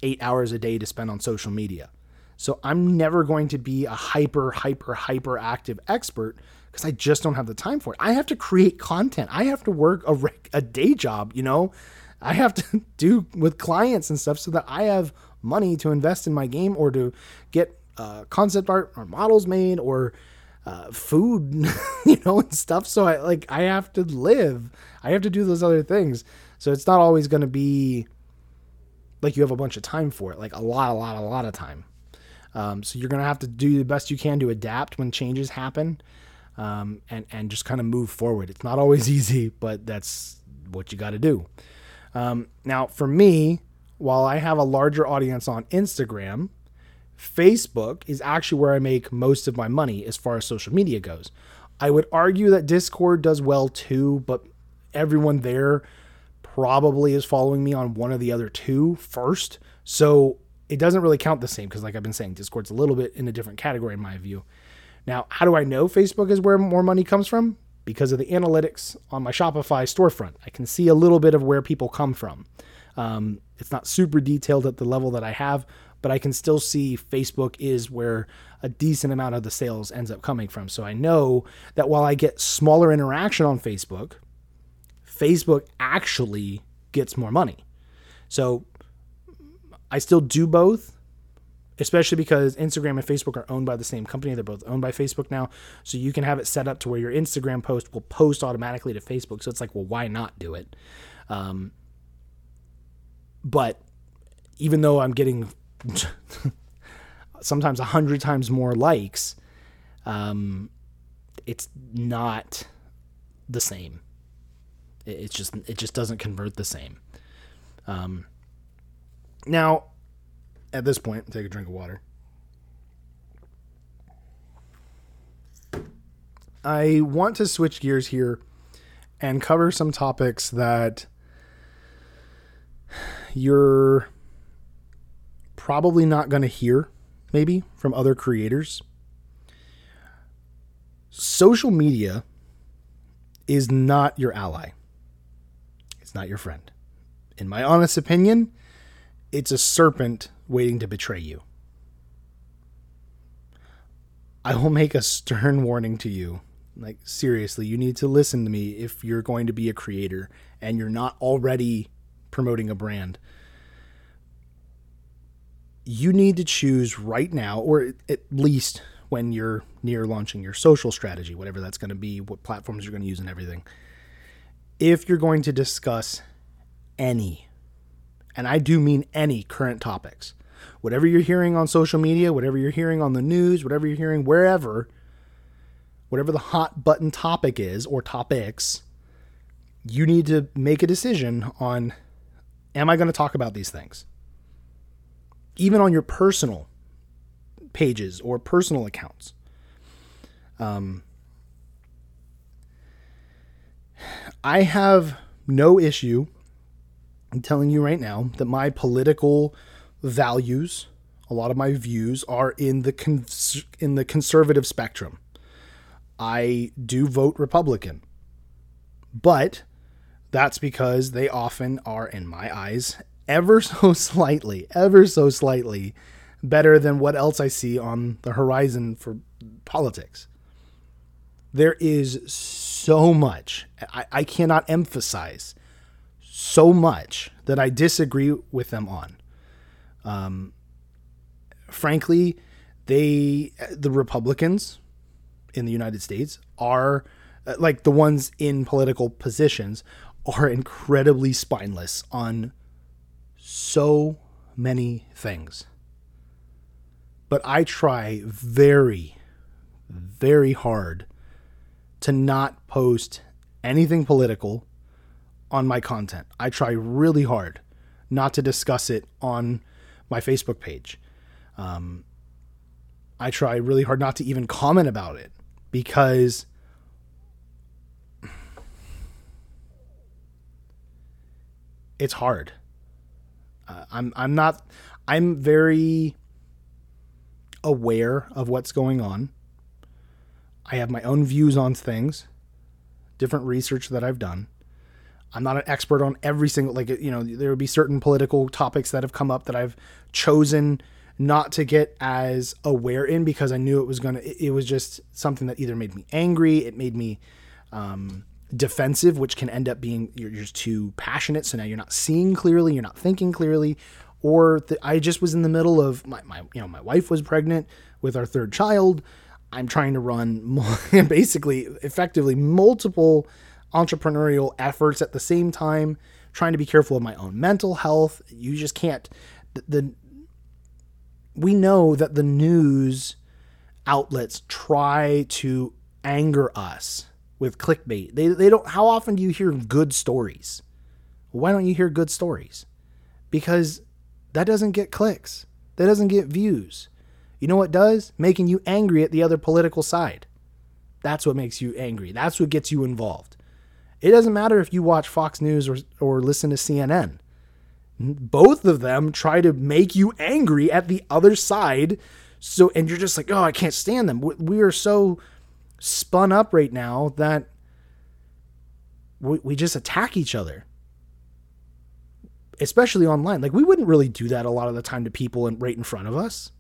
eight hours a day to spend on social media, So I'm never going to be a hyper, hyper, hyper active expert because I just don't have the time for it. I have to create content. I have to work a, a day job, you know? I have to do with clients and stuff so that I have money to invest in my game or to get uh, concept art or models made or uh, food, you know, and stuff. So I like I have to live. I have to do those other things. So it's not always going to be like you have a bunch of time for it, like a lot, a lot, a lot of time. Um, so you're going to have to do the best you can to adapt when changes happen, um, and and just kind of move forward. It's not always easy, but that's what you got to do. Um, now, for me, while I have a larger audience on Instagram, Facebook is actually where I make most of my money as far as social media goes. I would argue that Discord does well too, but everyone there probably is following me on one of the other two first. So it doesn't really count the same because, like I've been saying, Discord's a little bit in a different category in my view. Now, how do I know Facebook is where more money comes from? Because of the analytics on my Shopify storefront. I can see a little bit of where people come from. Um, it's not super detailed at the level that I have, but I can still see Facebook is where a decent amount of the sales ends up coming from. So I know that while I get smaller interaction on Facebook, Facebook actually gets more money. So I still do both, especially because Instagram and Facebook are owned by the same company. They're both owned by Facebook now. So you can have it set up to where your Instagram post will post automatically to Facebook. So it's like, well, why not do it? Um, but even though I'm getting sometimes a hundred times more likes, um, it's not the same. It's just it just doesn't convert the same. Um, now, at this point, take a drink of water. I want to switch gears here and cover some topics that you're probably not going to hear, maybe, from other creators. Social media is not your ally it's not your friend. In my honest opinion, it's a serpent waiting to betray you. I will make a stern warning to you. Like, seriously, you need to listen to me if you're going to be a creator and you're not already promoting a brand. You need to choose right now, or at least when you're near launching your social strategy, whatever that's going to be, what platforms you're going to use, and everything if you're going to discuss any, and I do mean any current topics, whatever you're hearing on social media, whatever you're hearing on the news, whatever you're hearing wherever, whatever the hot button topic is or topics, you need to make a decision on am I going to talk about these things? Even on your personal pages or personal accounts. Um, I have no issue I'm telling you right now that my political values, a lot of my views are in the cons- in the conservative spectrum. I do vote Republican. But that's because they often are in my eyes ever so slightly, ever so slightly better than what else I see on the horizon for politics. There is so much. I, I cannot emphasize so much that I disagree with them on. Um, frankly, they, the Republicans in the United States, are uh, like the ones in political positions, are incredibly spineless on so many things. But I try very, very hard to not post anything political on my content. I try really hard not to discuss it on my Facebook page. Um, I try really hard not to even comment about it because it's hard. Uh, I'm I'm not I'm very aware of what's going on. I have my own views on things, different research that I've done. I'm not an expert on every single like you know there would be certain political topics that have come up that I've chosen not to get as aware in because I knew it was gonna. It, it was just something that either made me angry, it made me um, defensive, which can end up being you're just too passionate. So now you're not seeing clearly, you're not thinking clearly, or the, I just was in the middle of my, my you know my wife was pregnant with our third child. I'm trying to run basically effectively multiple entrepreneurial efforts at the same time, trying to be careful of my own mental health. You just can't the, the we know that the news outlets try to anger us with clickbait. They, they don't how often do you hear good stories? Why don't you hear good stories? Because that doesn't get clicks. That doesn't get views. You know what does? Making you angry at the other political side. That's what makes you angry. That's what gets you involved. It doesn't matter if you watch Fox News or, or listen to CNN. Both of them try to make you angry at the other side. So, and you're just like, oh, I can't stand them. We are so spun up right now that we, we just attack each other. Especially online. Like we wouldn't really do that a lot of the time to people in, right in front of us.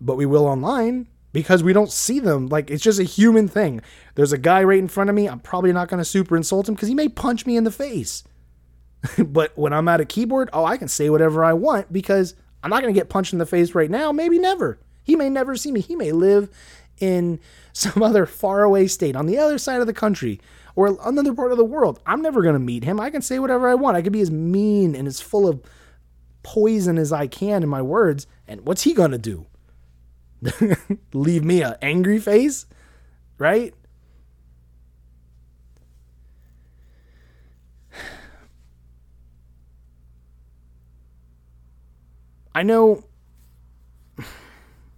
But we will online because we don't see them. Like it's just a human thing. There's a guy right in front of me. I'm probably not going to super insult him because he may punch me in the face. But when i'm at a keyboard oh i can say whatever i want because i'm not going to get punched in the face right now. Maybe never. He may never see me. He may live in some other faraway state on the other side of the country or another part of the world. I'm never going to meet him. I can say whatever I want. I can be as mean and as full of poison as I can in my words. And what's he going to do? Leave me an angry face? Right? I know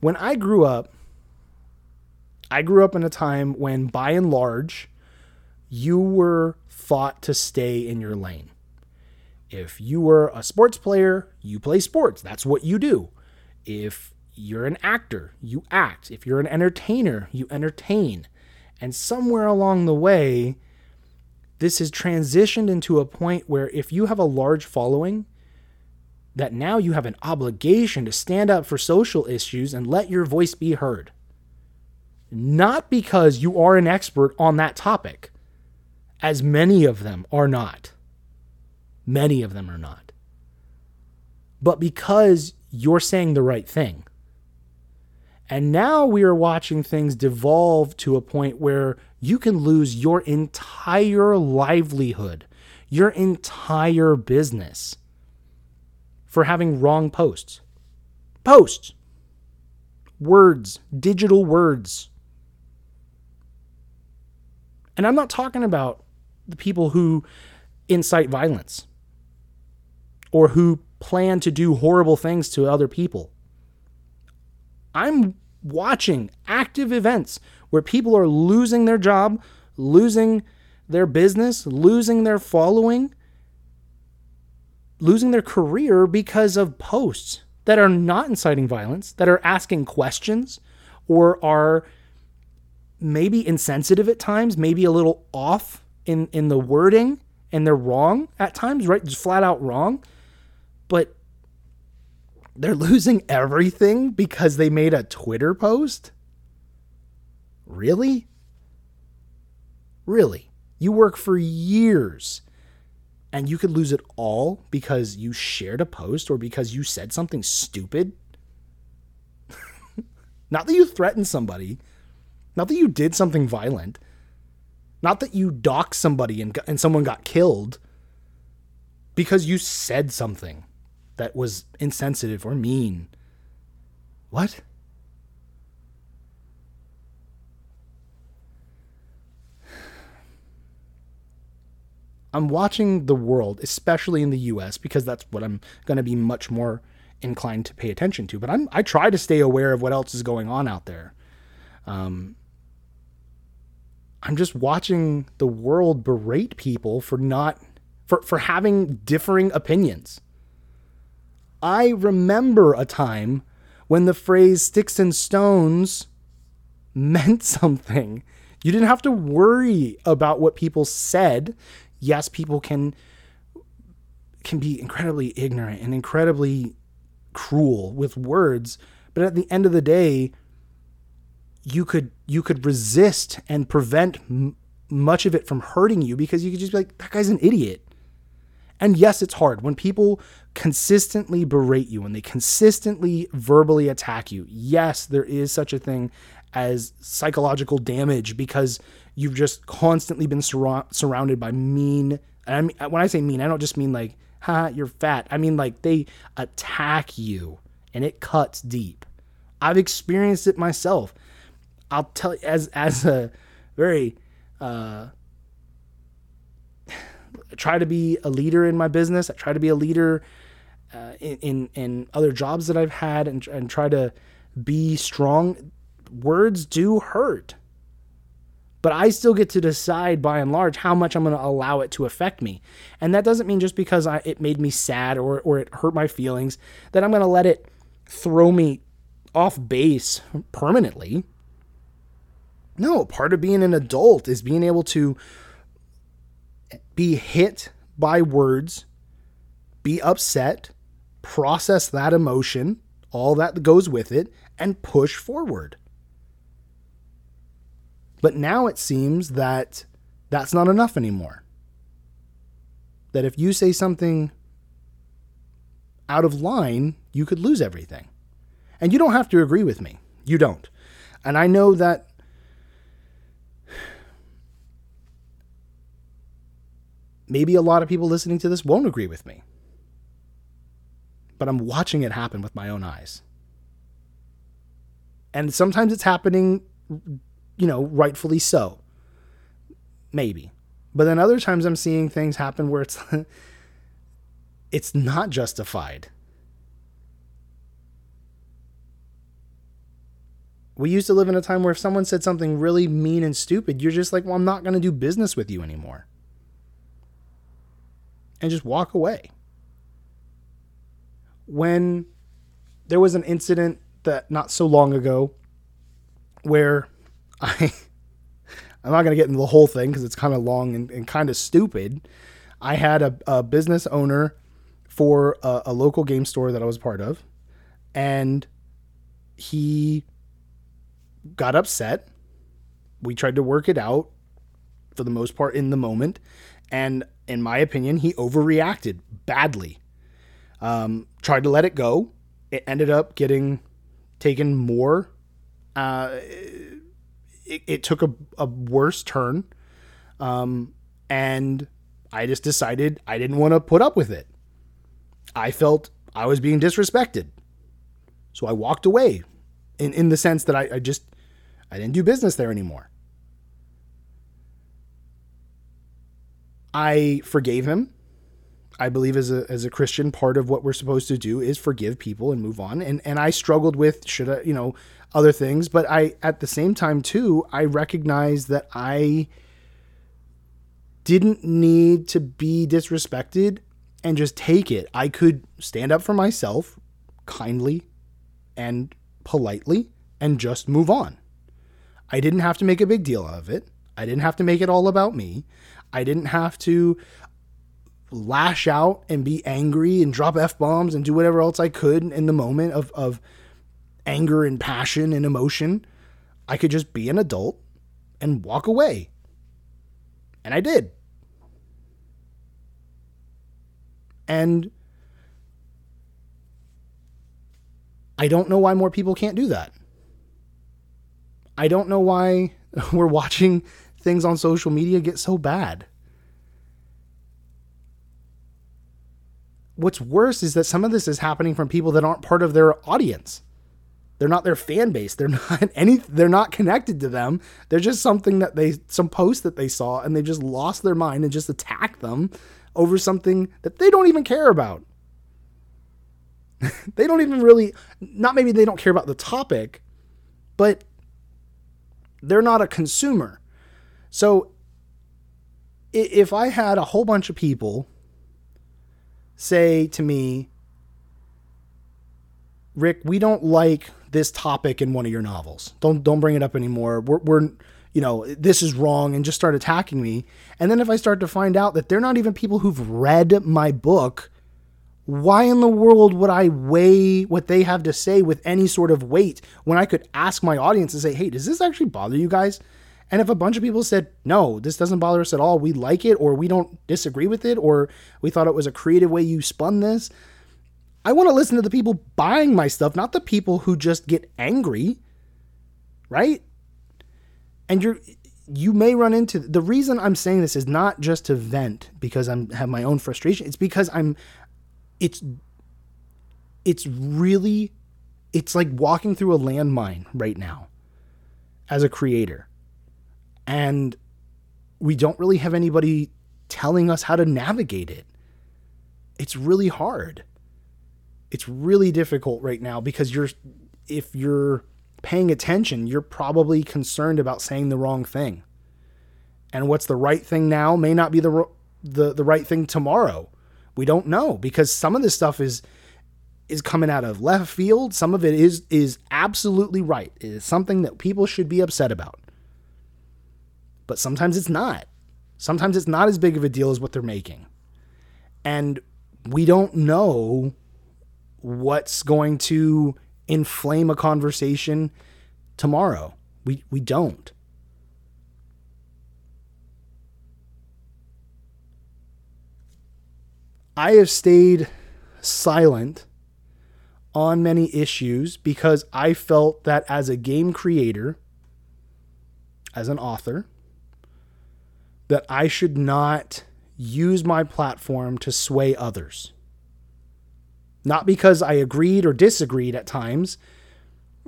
when I grew up, I grew up in a time when, by and large, you were thought to stay in your lane. If you were a sports player, you play sports. That's what you do. If you're an actor, you act. If you're an entertainer, you entertain. And somewhere along the way, this has transitioned into a point where if you have a large following, that now you have an obligation to stand up for social issues and let your voice be heard not because you are an expert on that topic, as many of them are not. Many of them are not. But because you're saying the right thing. And now we are watching things devolve to a point where you can lose your entire livelihood, your entire business for having wrong posts. Posts. Words, digital words. And I'm not talking about the people who incite violence or who plan to do horrible things to other people. I'm watching active events where people are losing their job, losing their business, losing their following, losing their career because of posts that are not inciting violence, that are asking questions, or are maybe insensitive at times, maybe a little off in in the wording, and they're wrong at times, right? Just flat out wrong. But they're losing everything because they made a Twitter post? Really? Really? You work for years and you could lose it all because you shared a post or because you said something stupid? Not that you threatened somebody, not that you did something violent. Not that you doxed somebody and, and someone got killed because you said something that was insensitive or mean. What? I'm watching the world, especially in the US, because that's what I'm going to be much more inclined to pay attention to. But I'm, I try to stay aware of what else is going on out there. Um, I'm just watching the world berate people for not for for having differing opinions. I remember a time when the phrase sticks and stones meant something. You didn't have to worry about what people said. Yes, people can can be incredibly ignorant and incredibly cruel with words, but at the end of the day, you could you could resist and prevent m- much of it from hurting you because you could just be like that guy's an idiot. And yes, it's hard when people consistently berate you and they consistently verbally attack you. Yes, there is such a thing as psychological damage because you've just constantly been sur- surrounded by mean. And I mean, when I say mean, I don't just mean like, ha, you're fat. I mean like they attack you and it cuts deep. I've experienced it myself. I'll tell you as as a very uh, try to be a leader in my business. I try to be a leader uh, in, in, in other jobs that I've had and and try to be strong. Words do hurt, but I still get to decide by and large how much I'm going to allow it to affect me. And that doesn't mean just because I, it made me sad or or it hurt my feelings that I'm going to let it throw me off base permanently. No, part of being an adult is being able to be hit by words, be upset, process that emotion, all that goes with it, and push forward. But now it seems that that's not enough anymore. That if you say something out of line, you could lose everything. And you don't have to agree with me. You don't. And I know that maybe a lot of people listening to this won't agree with me. But I'm watching it happen with my own eyes. And sometimes it's happening, you know, rightfully so. Maybe. But then other times I'm seeing things happen where it's it's not justified. We used to live in a time where if someone said something really mean and stupid, you're just like, well, I'm not going to do business with you anymore and just walk away. When there was an incident that not so long ago where I I'm not going to get into the whole thing because it's kind of long and, and kind of stupid. I had a, a business owner for a, a, local game store that I was part of, and he got upset. We tried to work it out for the most part in the moment, and in my opinion, he overreacted badly. Um, tried to let it go. It ended up getting taken more. Uh, it, it, took a, a worse turn. Um, and I just decided I didn't want to put up with it. I felt I was being disrespected. So I walked away in, in the sense that I, I just I didn't do business there anymore. I forgave him. I believe as a as a Christian, part of what we're supposed to do is forgive people and move on. And and I struggled with should I, you know, other things, but I at the same time too, I recognize that I didn't need to be disrespected and just take it. I could stand up for myself kindly and politely and just move on. I didn't have to make a big deal of it. I didn't have to make it all about me. I didn't have to lash out and be angry and drop F bombs and do whatever else I could in the moment of, of anger and passion and emotion. I could just be an adult and walk away. And I did. And I don't know why more people can't do that. I don't know why we're watching things on social media get so bad. What's worse is that some of this is happening from people that aren't part of their audience. They're not their fan base. They're not any they're not connected to them. They're just something that they some post that they saw and they just lost their mind and just attacked them over something that they don't even care about. they don't even really not maybe they don't care about the topic, but they're not a consumer. So if I had a whole bunch of people say to me, Rick, we don't like this topic in one of your novels. Don't don't bring it up anymore. We're, we're you know this is wrong and just start attacking me. And then if I start to find out that they're not even people who've read my book, Why in the world would I weigh what they have to say with any sort of weight when I could ask my audience and say, hey, does this actually bother you guys? And if a bunch of people said, no, this doesn't bother us at all, we like it, or we don't disagree with it, or we thought it was a creative way you spun this, I want to listen to the people buying my stuff, not the people who just get angry, right? And you're you may run into the reason I'm saying this is not just to vent because I'm have my own frustration. It's because I'm it's it's really it's like walking through a landmine right now as a creator. And we don't really have anybody telling us how to navigate it. It's really hard. It's really difficult right now because you're if you're paying attention, you're probably concerned about saying the wrong thing. And what's the right thing now may not be the the the right thing tomorrow. We don't know because some of this stuff is is coming out of left field. Some of it is is absolutely right. It is something that people should be upset about. But sometimes it's not. Sometimes it's not as big of a deal as what they're making. And we don't know what's going to inflame a conversation tomorrow. We we don't. I have stayed silent on many issues because I felt that as a game creator, as an author, that I should not use my platform to sway others. Not because I agreed or disagreed at times,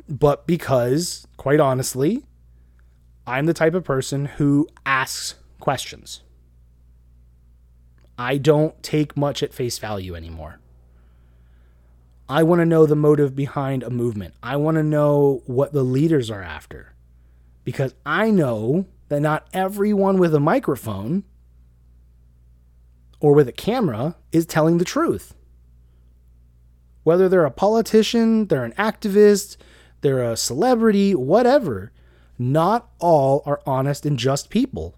but because, quite honestly, I'm the type of person who asks questions. I don't take much at face value anymore. I want to know the motive behind a movement. I want to know what the leaders are after. Because I know that not everyone with a microphone or with a camera is telling the truth. Whether they're a politician, they're an activist, they're a celebrity, whatever, not all are honest and just people.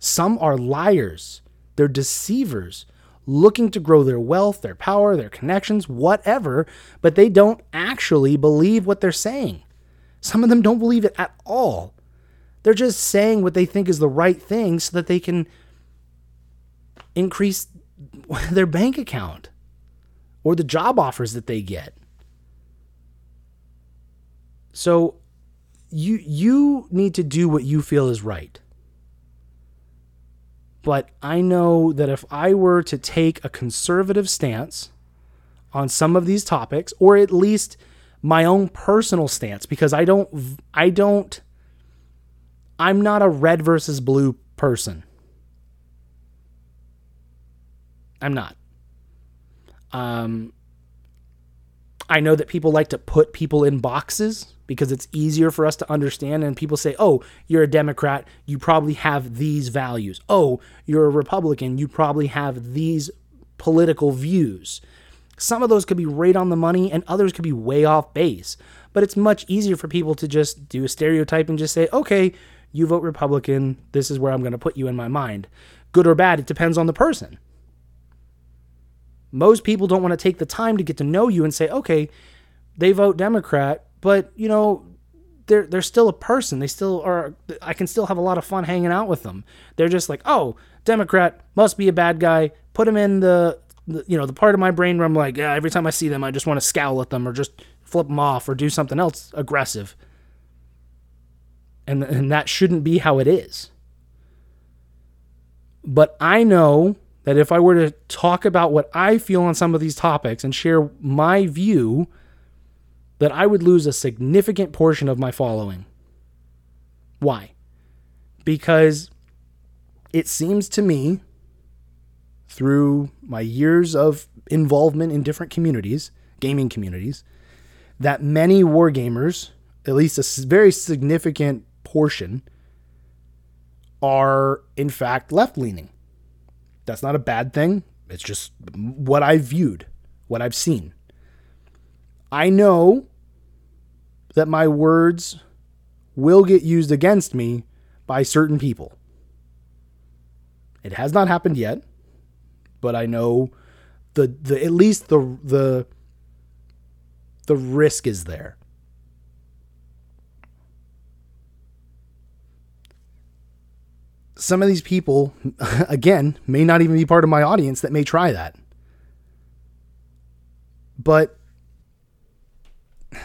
Some are liars, they're deceivers, looking to grow their wealth, their power, their connections, whatever, but they don't actually believe what they're saying. Some of them don't believe it at all. They're just saying what they think is the right thing so that they can increase their bank account or the job offers that they get. So you you need to do what you feel is right. But I know that if I were to take a conservative stance on some of these topics, or at least my own personal stance, because I don't, I don't, I'm not a red versus blue person. I'm not. Um, I know that people like to put people in boxes because it's easier for us to understand. And people say, oh, you're a Democrat, you probably have these values. Oh, you're a Republican, you probably have these political views. Some of those could be right on the money and others could be way off base. But it's much easier for people to just do a stereotype and just say, okay, you vote Republican, this is where I'm going to put you in my mind. Good or bad, it depends on the person. Most people don't want to take the time to get to know you and say, okay, they vote Democrat, but you know, they're they're still a person. They still are. I can still have a lot of fun hanging out with them. They're just like, oh, Democrat must be a bad guy. Put him in the, the you know the part of my brain where I'm like, yeah, every time I see them, I just want to scowl at them or just flip them off or do something else aggressive. And and that shouldn't be how it is. But I know that if I were to talk about what I feel on some of these topics and share my view, that I would lose a significant portion of my following. Why? Because it seems to me, through my years of involvement in different communities, gaming communities, that many wargamers, at least a very significant portion, are in fact left leaning. That's not a bad thing. It's just what I've viewed, what I've seen. I know that my words will get used against me by certain people. It has not happened yet, but I know the the at least the the the risk is there. Some of these people, again, may not even be part of my audience that may try that. But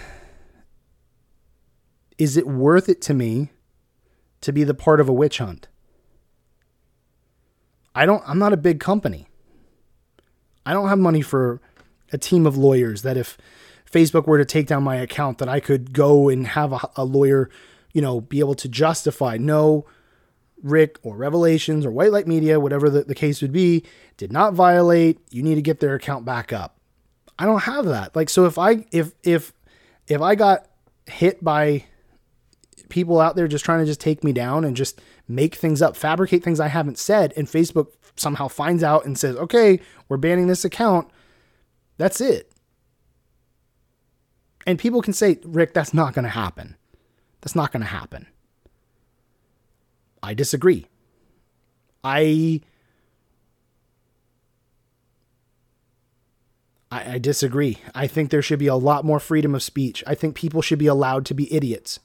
is it worth it to me to be the part of a witch hunt? I don't I'm not a big company. I don't have money for a team of lawyers that if Facebook were to take down my account that I could go and have a, a lawyer, you know, be able to justify no Rick or Revelations or White Light Media, whatever the, the case would be, did not violate. You need to get their account back up. I don't have that. Like so if I if if if I got hit by people out there just trying to just take me down and just make things up, fabricate things I haven't said, and Facebook somehow finds out and says, okay, we're banning this account, that's it. And people can say, Rick, that's not going to happen. That's not going to happen. I disagree. I, I. Disagree. I think there should be a lot more freedom of speech. I think people should be allowed to be idiots.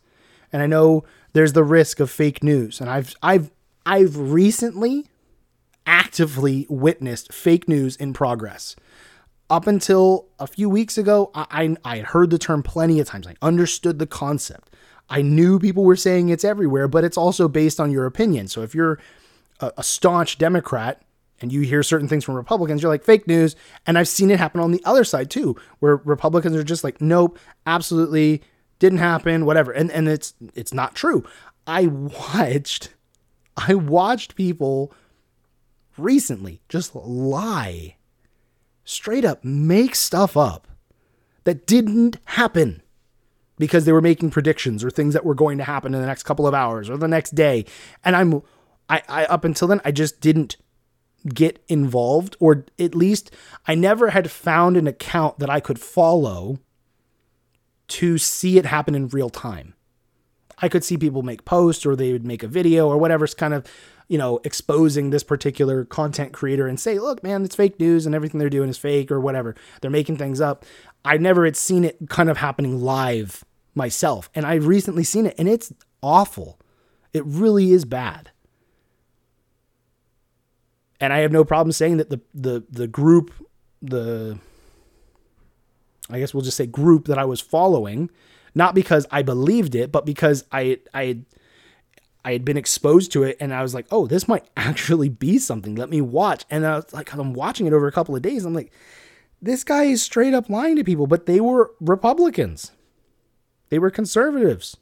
And I know there's the risk of fake news. And I've I've I've recently actively witnessed fake news in progress. Up until a few weeks ago, I, I, I heard the term plenty of times. I understood the concept. I knew people were saying it's everywhere, but it's also based on your opinion. So if you're a, a staunch Democrat and you hear certain things from Republicans, you're like fake news. And I've seen it happen on the other side too, where Republicans are just like, nope, absolutely didn't happen, whatever. And and it's it's not true. I watched I watched people recently just lie. Straight up make stuff up that didn't happen because they were making predictions or things that were going to happen in the next couple of hours or the next day. And I'm I, I up until then I just didn't get involved or at least I never had found an account that I could follow to see it happen in real time. I could see people make posts or they would make a video or whatever's kind of, you know, exposing this particular content creator and say, look, man, it's fake news and everything they're doing is fake or whatever. They're making things up. I never had seen it kind of happening live myself. And I've recently seen it and it's awful. It really is bad. And I have no problem saying that the the the group, the I guess we'll just say group that I was following, not because I believed it, but because I I I had been exposed to it and I was like, oh, this might actually be something. Let me watch. And I was like, I'm watching it over a couple of days. I'm like, this guy is straight up lying to people, but they were Republicans. They were conservatives.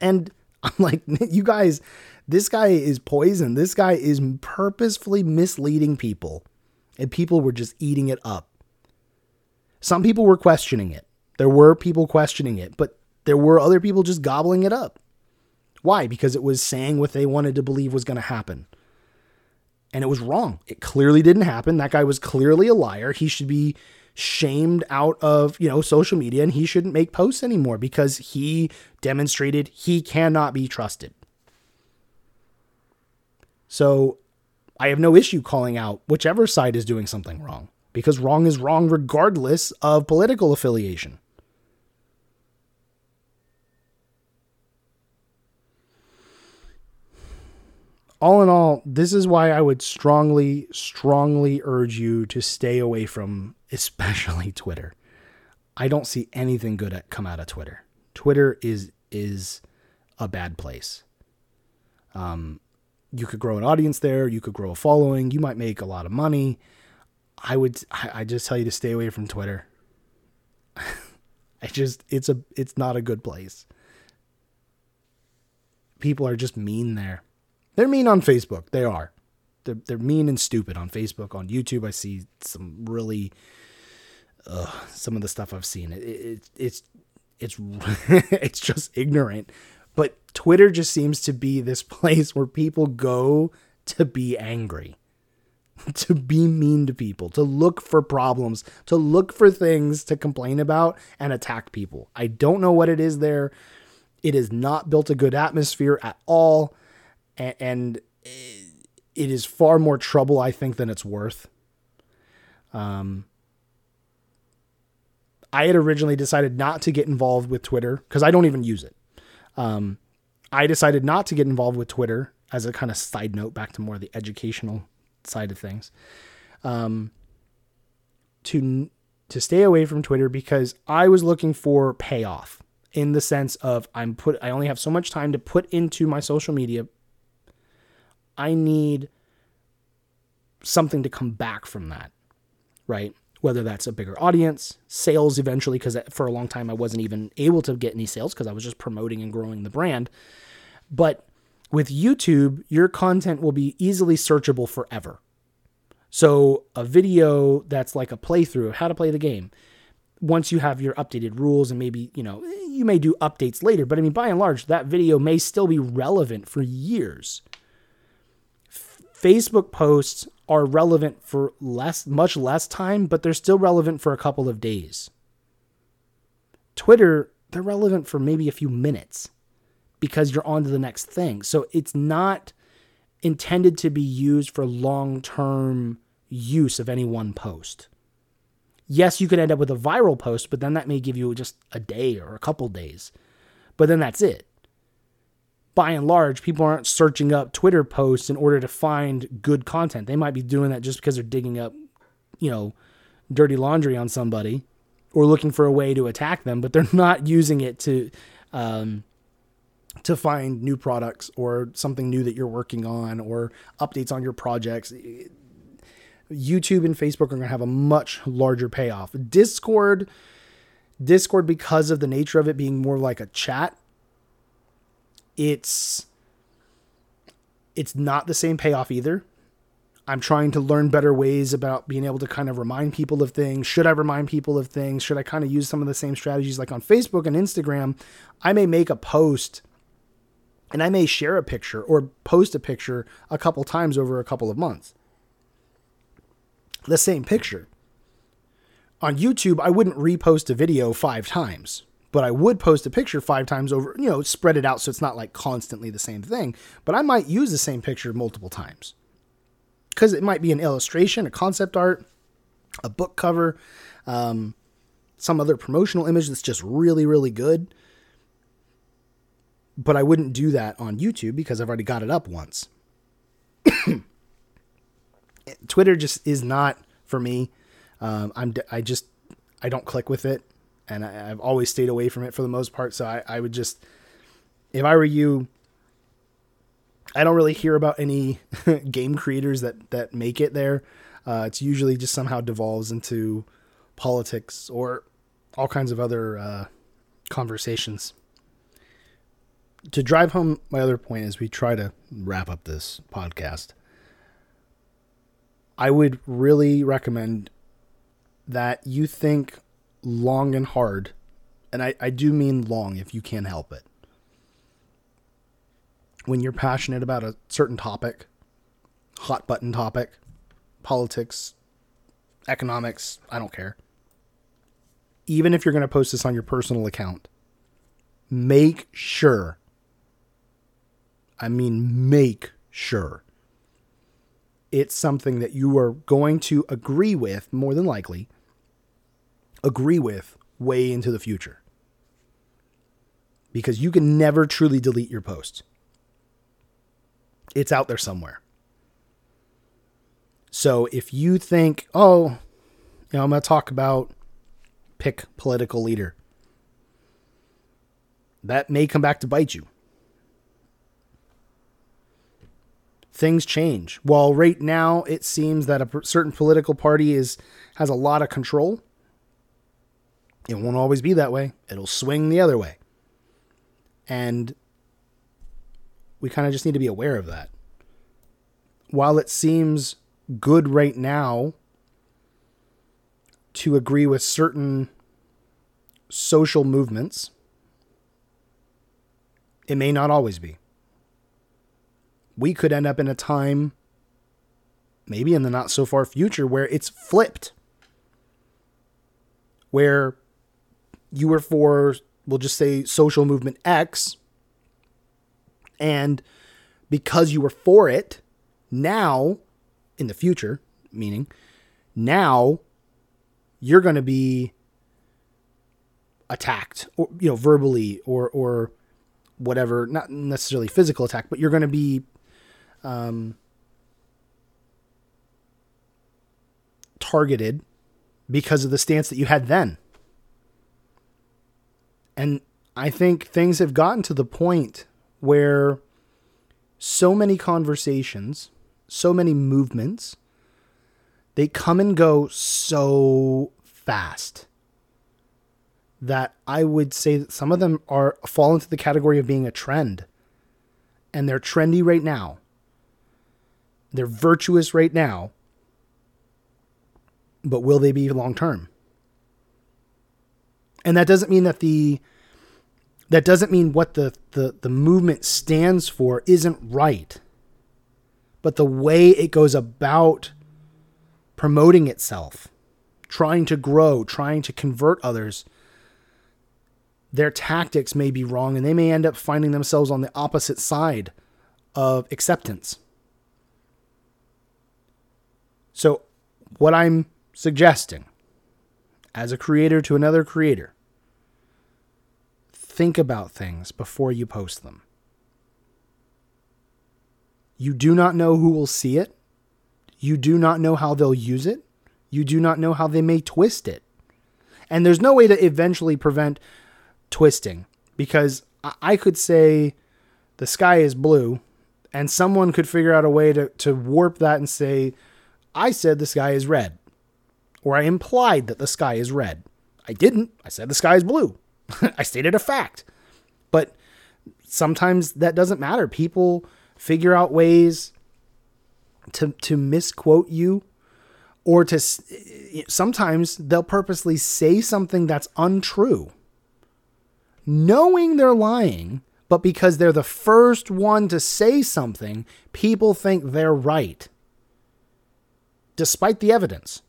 And I'm like, you guys, this guy is poison. This guy is purposefully misleading people. And people were just eating it up. Some people were questioning it. There were people questioning it, but there were other people just gobbling it up. Why? Because it was saying what they wanted to believe was going to happen. And it was wrong. It clearly didn't happen. That guy was clearly a liar. He should be shamed out of, you know, social media and he shouldn't make posts anymore because he demonstrated he cannot be trusted. So, I have no issue calling out whichever side is doing something wrong because wrong is wrong regardless of political affiliation. All in all, this is why I would strongly, strongly urge you to stay away from especially Twitter. I don't see anything good at come out of Twitter. Twitter is is a bad place. Um, you could grow an audience there. You could grow a following. You might make a lot of money. I would I just tell you to stay away from Twitter. I just it's a it's not a good place. People are just mean there. They're mean on Facebook. They are. They're, they're mean and stupid on Facebook. On YouTube, I see some really uh, some of the stuff I've seen. It, it it's it's it's just ignorant. But Twitter just seems to be this place where people go to be angry. to be mean to people, to look for problems, to look for things to complain about and attack people. I don't know what it is there. It has not built a good atmosphere at all. And it is far more trouble, I think, than it's worth. Um, I had originally decided not to get involved with Twitter because I don't even use it. Um, I decided not to get involved with Twitter as a kind of side note back to more the educational side of things. Um, to to stay away from Twitter because I was looking for payoff in the sense of I'm put I only have so much time to put into my social media. I need something to come back from that. Right? Whether that's a bigger audience, sales eventually because for a long time I wasn't even able to get any sales because I was just promoting and growing the brand. But with YouTube, your content will be easily searchable forever. So, a video that's like a playthrough of how to play the game, once you have your updated rules and maybe, you know, you may do updates later, but I mean, by and large, that video may still be relevant for years. F- Facebook posts are relevant for less, much less time, but they're still relevant for a couple of days. Twitter, they're relevant for maybe a few minutes because you're on to the next thing. So it's not intended to be used for long term use of any one post. Yes, you could end up with a viral post, but then that may give you just a day or a couple days. But then that's it. By and large, people aren't searching up Twitter posts in order to find good content. They might be doing that just because they're digging up, you know, dirty laundry on somebody or looking for a way to attack them, but they're not using it to um, to find new products or something new that you're working on or updates on your projects. YouTube and Facebook are going to have a much larger payoff. Discord, Discord, because of the nature of it being more like a chat, it's it's not the same payoff either. I'm trying to learn better ways about being able to kind of remind people of things. Should I remind people of things? Should I kind of use some of the same strategies like on Facebook and Instagram? I may make a post and I may share a picture or post a picture a couple times over a couple of months. The same picture. On YouTube, I wouldn't repost a video five times, but I would post a picture five times over, you know, spread it out so it's not like constantly the same thing. But I might use the same picture multiple times because it might be an illustration, a concept art, a book cover, um, some other promotional image that's just really, really good but I wouldn't do that on YouTube because I've already got it up once. Twitter just is not for me. Um, I'm I just I don't click with it, and I, have always stayed away from it for the most part. So I, I would just, if I were you, I don't really hear about any game creators that that make it there. Uh, it's usually just somehow devolves into politics or all kinds of other uh, conversations to drive home my other point as we try to wrap up this podcast, I would really recommend that you think long and hard, and I, I do mean long if you can help it. When you're passionate about a certain topic, hot button topic, politics, economics, I don't care. Even if you're going to post this on your personal account, make sure I mean, make sure it's something that you are going to agree with, more than likely, agree with way into the future. Because you can never truly delete your post, it's out there somewhere. So if you think, oh, you know, I'm going to talk about pick political leader, that may come back to bite you. Things change. While right now it seems that a certain political party is has a lot of control, it won't always be that way. It'll swing the other way. And we kind of just need to be aware of that. While it seems good right now to agree with certain social movements, it may not always be we could end up in a time, maybe in the not so far future, where it's flipped. Where you were for, we'll just say, social movement X, and because you were for it, Now, in the future, meaning now you're going to be attacked or you know verbally or or whatever not necessarily physical attack but you're going to be um, targeted because of the stance that you had then and i think things have gotten to the point where so many conversations so many movements they come and go so fast that I would say that some of them are fall into the category of being a trend. And they're trendy right now. They're virtuous right now. But will they be long term? And that doesn't mean that the that doesn't mean what the, the, the movement stands for isn't right. But the way it goes about promoting itself, trying to grow, trying to convert others, their tactics may be wrong and they may end up finding themselves on the opposite side of acceptance. So, what I'm suggesting as a creator to another creator, think about things before you post them. You do not know who will see it. You do not know how they'll use it. You do not know how they may twist it. And there's no way to eventually prevent twisting because I could say the sky is blue and someone could figure out a way to, to warp that and say, I said the sky is red. Or I implied that the sky is red. I didn't. I said the sky is blue. I stated a fact. But sometimes that doesn't matter. People figure out ways to to misquote you or to sometimes they'll purposely say something that's untrue knowing they're lying but because they're the first one to say something people think they're right despite the evidence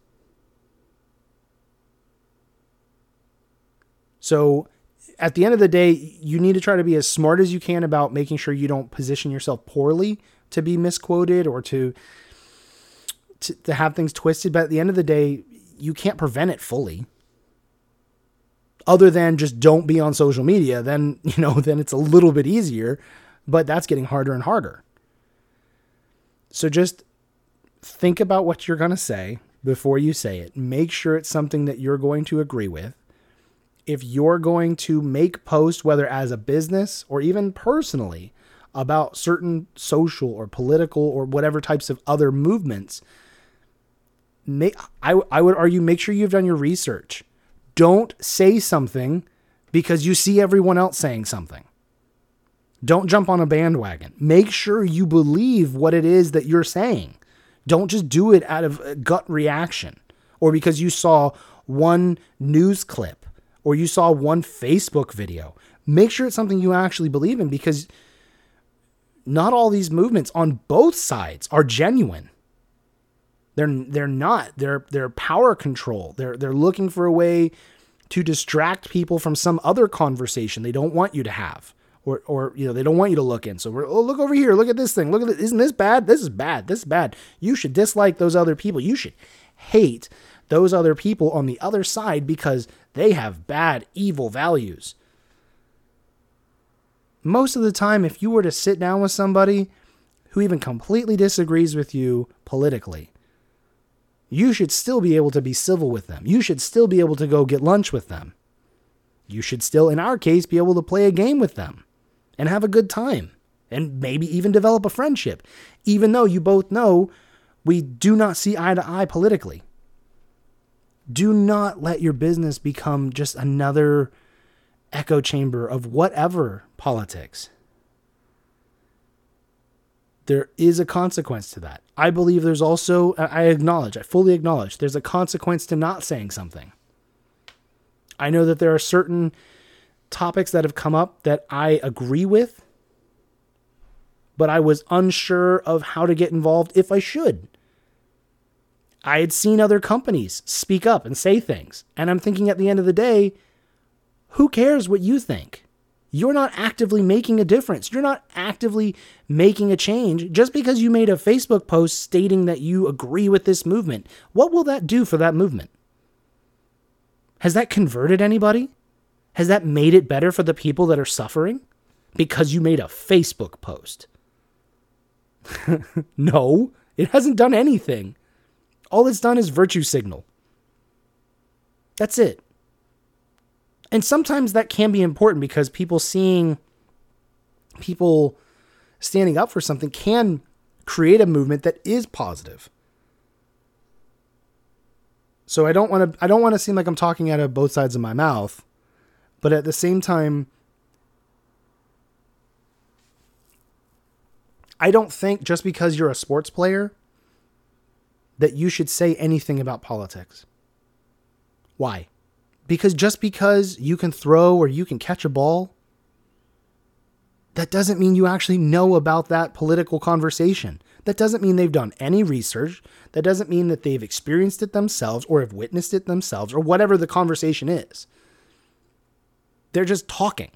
so at the end of the day you need to try to be as smart as you can about making sure you don't position yourself poorly to be misquoted or to, to to have things twisted. But at the end of the day, you can't prevent it fully. Other than just don't be on social media, then you know, then it's a little bit easier, but that's getting harder and harder. So just think about what you're going to say before you say it. Make sure it's something that you're going to agree with. If you're going to make posts, whether as a business or even personally, about certain social or political or whatever types of other movements, make, I, I would argue make sure you've done your research. Don't say something because you see everyone else saying something. Don't jump on a bandwagon. Make sure you believe what it is that you're saying. Don't just do it out of uh, gut reaction or because you saw one news clip or you saw one Facebook video. Make sure it's something you actually believe in because not all these movements on both sides are genuine. They're they're not. They're they're power control. They're they're looking for a way to distract people from some other conversation they don't want you to have. Or, or you know they don't want you to look in. So we're oh look over here, look at this thing, look at this. Isn't this bad? This is bad. This is bad. You should dislike those other people. You should hate those other people on the other side because they have bad, evil values most of the time, if you were to sit down with somebody who even completely disagrees with you politically, you should still be able to be civil with them. You should still be able to go get lunch with them. You should still, in our case, be able to play a game with them and have a good time and maybe even develop a friendship, even though you both know we do not see eye to eye politically. Do not let your business become just another echo chamber of whatever politics. There is a consequence to that. I believe there's also, I acknowledge, I fully acknowledge, there's a consequence to not saying something. I know that there are certain topics that have come up that I agree with, but I was unsure of how to get involved if I should. I had seen other companies speak up and say things, and I'm thinking at the end of the day, who cares what you think? You're not actively making a difference. You're not actively making a change just because you made a Facebook post stating that you agree with this movement. What will that do for that movement? Has that converted anybody? Has that made it better for the people that are suffering? Because you made a Facebook post. no, it hasn't done anything. All it's done is virtue signal. That's it. And sometimes that can be important because people seeing people standing up for something can create a movement that is positive. So I don't want to I don't want to seem like I'm talking out of both sides of my mouth, but at the same time I don't think just because you're a sports player that you should say anything about politics. Why? Because just because you can throw or you can catch a ball, that doesn't mean you actually know about that political conversation. That doesn't mean they've done any research. That doesn't mean that they've experienced it themselves or have witnessed it themselves or whatever the conversation is. They're just talking.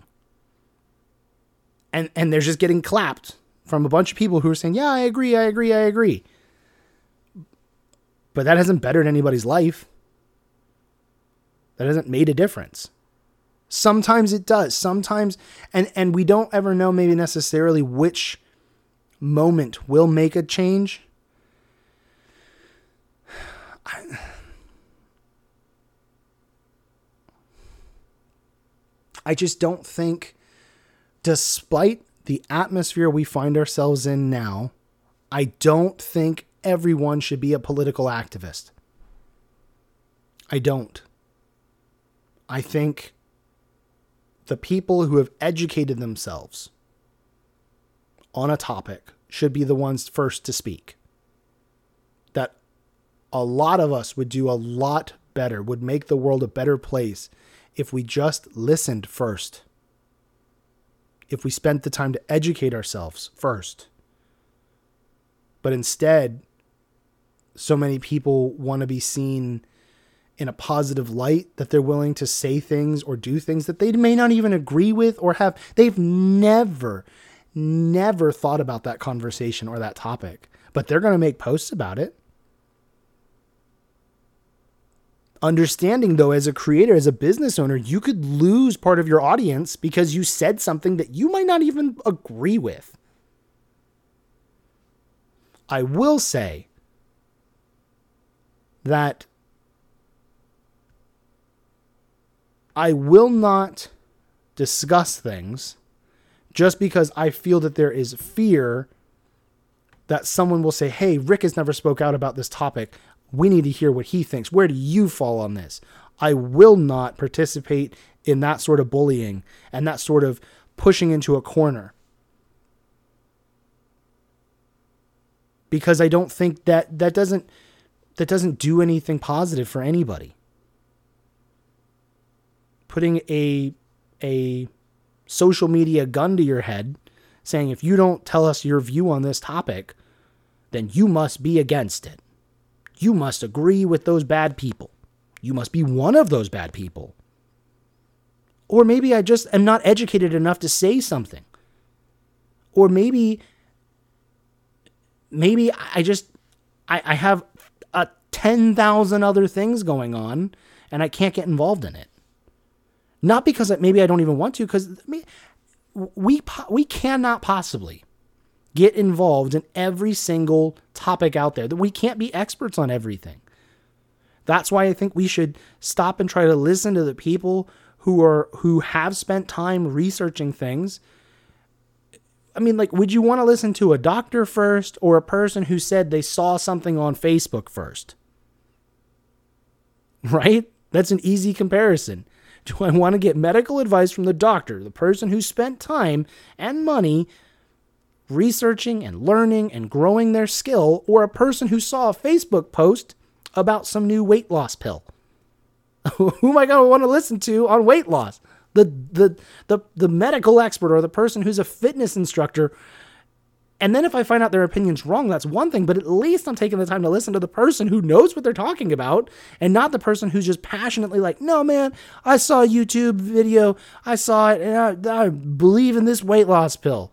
And and they're just getting clapped from a bunch of people who are saying, "Yeah, I agree. I agree. I agree." But that hasn't bettered anybody's life. That hasn't made a difference. Sometimes it does. Sometimes and and we don't ever know maybe necessarily which moment will make a change. I, I just don't think, despite the atmosphere we find ourselves in now, I don't think everyone should be a political activist. I don't. I think the people who have educated themselves on a topic should be the ones first to speak. That a lot of us would do a lot better, would make the world a better place if we just listened first. If we spent the time to educate ourselves first. But instead, so many people want to be seen in a positive light that they're willing to say things or do things that they may not even agree with or have they've never never thought about that conversation or that topic, but they're going to make posts about it. Understanding, though, as a creator, as a business owner, you could lose part of your audience because you said something that you might not even agree with. I will say that I will not discuss things just because I feel that there is fear that someone will say, Hey, Rick has never spoke out about this topic. We need to hear what he thinks. Where do you fall on this? I will not participate in that sort of bullying and that sort of pushing into a corner. Because I don't think that that doesn't that doesn't do anything positive for anybody. Putting a a social media gun to your head saying if you don't tell us your view on this topic, then you must be against it. You must agree with those bad people. You must be one of those bad people. Or maybe I just am not educated enough to say something. Or maybe maybe I just I, I have a ten thousand other things going on and I can't get involved in it. Not because maybe I don't even want to, because we we cannot possibly get involved in every single topic out there. That we can't be experts on everything. That's why I think we should stop and try to listen to the people who are who have spent time researching things. I mean, like, would you want to listen to a doctor first or a person who said they saw something on Facebook first? Right? That's an easy comparison. Do I want to get medical advice from the doctor, the person who spent time and money researching and learning and growing their skill, or a person who saw a Facebook post about some new weight loss pill? who am I going to want to listen to on weight loss? The, the, the, the medical expert or the person who's a fitness instructor And then if I find out their opinion's wrong, that's one thing, but at least I'm taking the time to listen to the person who knows what they're talking about and not the person who's just passionately like, no, man, I saw a YouTube video, I saw it, and I, I believe in this weight loss pill.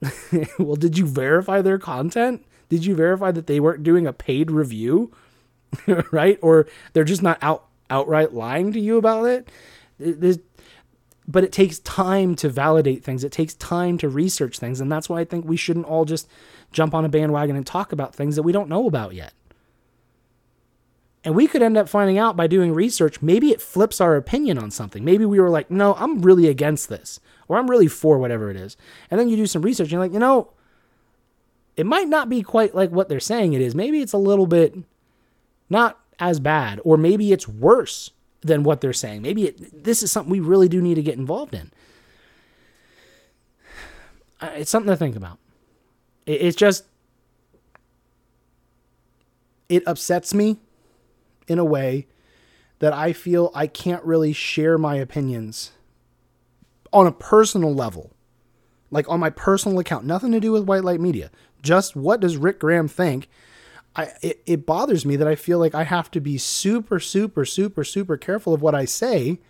well, did you verify their content? Did you verify that they weren't doing a paid review? right? Or they're just not out outright lying to you about it? But it takes time to validate things. It takes time to research things. And that's why I think we shouldn't all just jump on a bandwagon and talk about things that we don't know about yet. And we could end up finding out by doing research, maybe it flips our opinion on something. Maybe we were like, no, I'm really against this, or I'm really for whatever it is. And then you do some research, and you're like, you know, it might not be quite like what they're saying it is. Maybe it's a little bit not as bad, or maybe it's worse than what they're saying. Maybe it, this is something we really do need to get involved in. It's something to think about. It's just, it upsets me in a way that I feel I can't really share my opinions on a personal level, like on my personal account. Nothing to do with White Light Media. Just what does Rick Graham think I it, it bothers me that I feel like I have to be super, super, super, super careful of what I say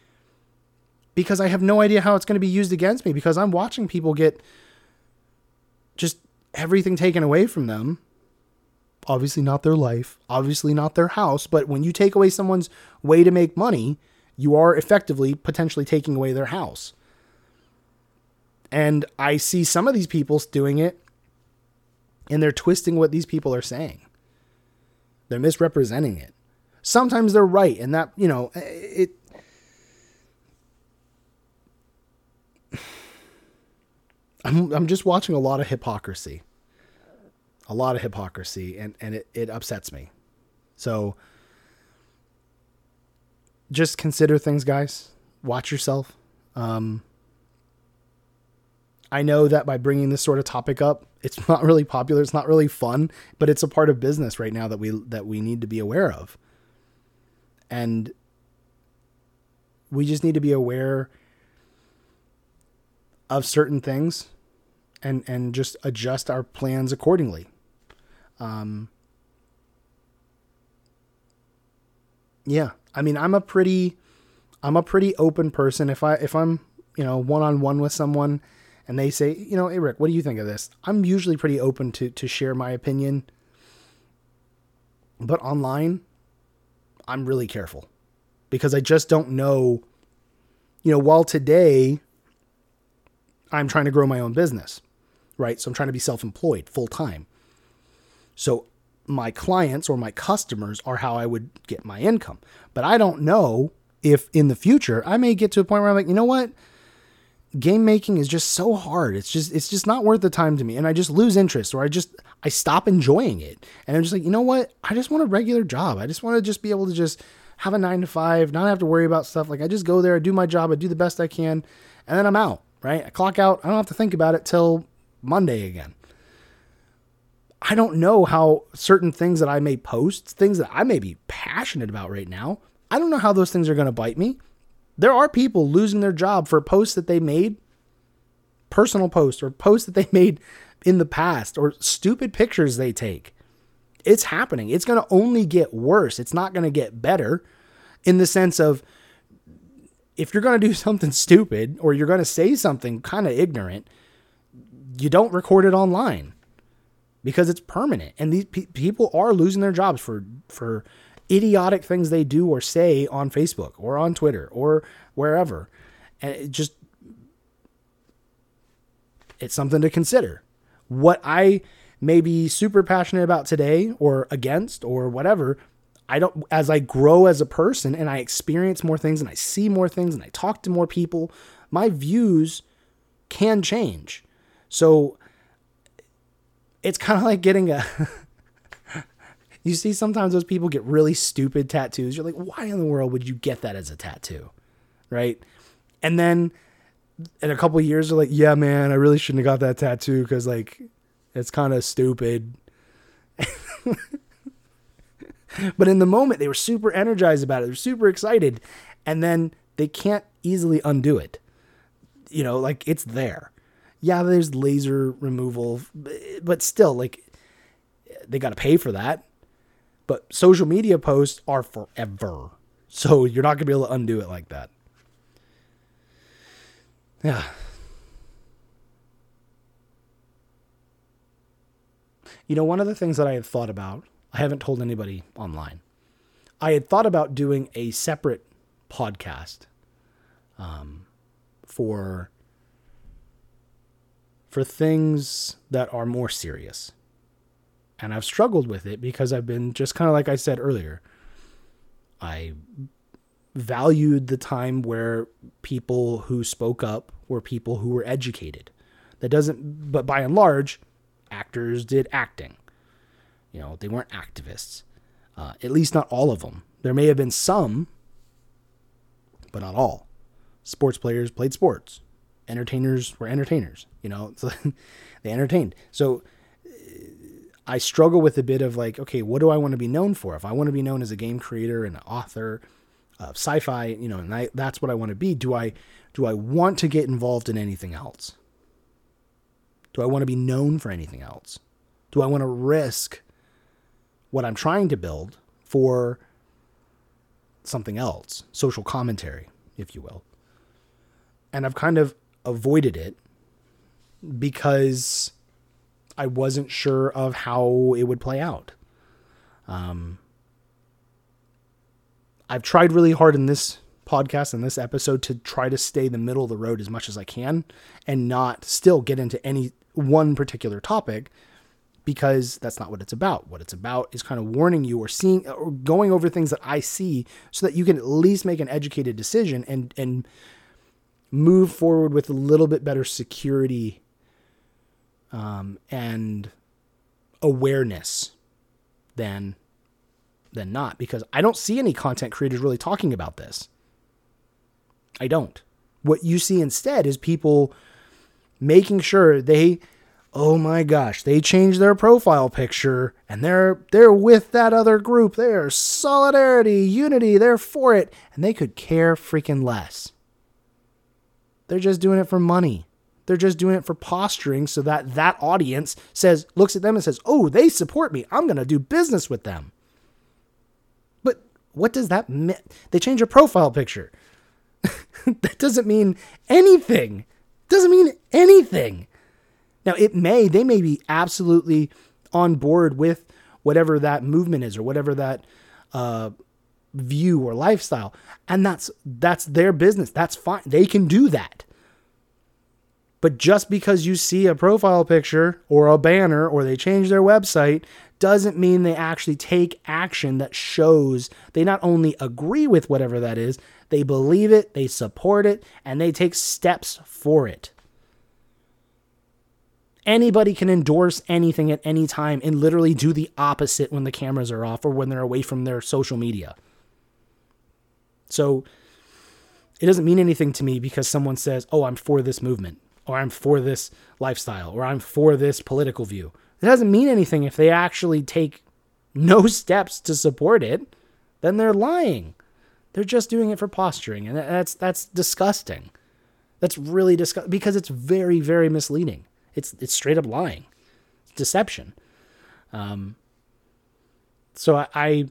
because I have no idea how it's going to be used against me because I'm watching people get just everything taken away from them. Obviously, not their life, obviously, not their house, but when you take away someone's way to make money, you are effectively potentially taking away their house. And I see some of these people doing it and they're twisting what these people are saying. They're misrepresenting it. Sometimes they're right, and that, you know, eh, it. I'm, I'm just watching a lot of hypocrisy. A lot of hypocrisy, and, and it, it upsets me. So just consider things, guys. Watch yourself. Um, I know that by bringing this sort of topic up, it's not really popular, it's not really fun, but it's a part of business right now that we that we need to be aware of. And we just need to be aware of certain things and and just adjust our plans accordingly. Um Yeah, I mean, I'm a pretty I'm a pretty open person if I if I'm, you know, one-on-one with someone and they say, you know, hey Rick, what do you think of this? I'm usually pretty open to to share my opinion. But online, I'm really careful because I just don't know you know, while today I'm trying to grow my own business, right? So I'm trying to be self-employed full time. So my clients or my customers are how I would get my income. But I don't know if in the future I may get to a point where I'm like, you know what? game making is just so hard. It's just it's just not worth the time to me and I just lose interest or I just I stop enjoying it. And I'm just like, "You know what? I just want a regular job. I just want to just be able to just have a 9 to 5, not have to worry about stuff. Like I just go there, I do my job, I do the best I can, and then I'm out, right? I clock out. I don't have to think about it till Monday again. I don't know how certain things that I may post, things that I may be passionate about right now, I don't know how those things are going to bite me. There are people losing their job for posts that they made, personal posts or posts that they made in the past or stupid pictures they take. It's happening. It's going to only get worse. It's not going to get better in the sense of if you're going to do something stupid or you're going to say something kind of ignorant, you don't record it online because it's permanent. And these pe- people are losing their jobs for for idiotic things they do or say on Facebook or on Twitter or wherever. And it just it's something to consider. What I may be super passionate about today or against or whatever, I don't as I grow as a person and I experience more things and I see more things and I talk to more people, my views can change. So it's kind of like getting a You see, sometimes those people get really stupid tattoos. You're like, why in the world would you get that as a tattoo? Right. And then in a couple years, they're like, yeah, man, I really shouldn't have got that tattoo because, like, it's kind of stupid. but in the moment, they were super energized about it. They're super excited. And then they can't easily undo it. You know, like it's there. Yeah, there's laser removal, but still, like, they got to pay for that. But social media posts are forever. So you're not going to be able to undo it like that. Yeah. You know, one of the things that I had thought about, I haven't told anybody online. I had thought about doing a separate podcast um, for for things that are more serious. And I've struggled with it because I've been just kind of like I said earlier. I valued the time where people who spoke up were people who were educated. That doesn't, but by and large, actors did acting. You know, they weren't activists. Uh, at least not all of them. There may have been some, but not all. Sports players played sports. Entertainers were entertainers. You know, they entertained. So I struggle with a bit of like, okay, what do I want to be known for? If I want to be known as a game creator and an author of sci-fi, you know, and I, that's what I want to be. Do I do I want to get involved in anything else? Do I want to be known for anything else? Do I want to risk what I'm trying to build for something else, social commentary, if you will? And I've kind of avoided it because I wasn't sure of how it would play out. Um, I've tried really hard in this podcast and this episode to try to stay the middle of the road as much as I can and not still get into any one particular topic because that's not what it's about. What it's about is kind of warning you or seeing or going over things that I see so that you can at least make an educated decision and and move forward with a little bit better security um, and awareness than than not because I don't see any content creators really talking about this. I don't. What you see instead is people making sure they oh my gosh, they change their profile picture and they're they're with that other group. They're solidarity, unity, they're for it and they could care freaking less. They're just doing it for money. They're just doing it for posturing so that that audience says, looks at them and says, oh, they support me. I'm going to do business with them. But what does that mean? They change your profile picture. that doesn't mean anything. Doesn't mean anything. Now, it may, they may be absolutely on board with whatever that movement is or whatever that uh, view or lifestyle and that's that's their business that's fine they can do that but just because you see a profile picture or a banner or they change their website doesn't mean they actually take action that shows they not only agree with whatever that is, they believe it, they support it, and they take steps for it. Anybody can endorse anything at any time and literally do the opposite when the cameras are off or when they're away from their social media. So it doesn't mean anything to me because someone says, oh, I'm for this movement or I'm for this lifestyle, or I'm for this political view. It doesn't mean anything if they actually take no steps to support it, then they're lying. They're just doing it for posturing, and that's that's disgusting. That's really disgusting because it's very very misleading. It's it's straight up lying, it's deception. Um. So I, I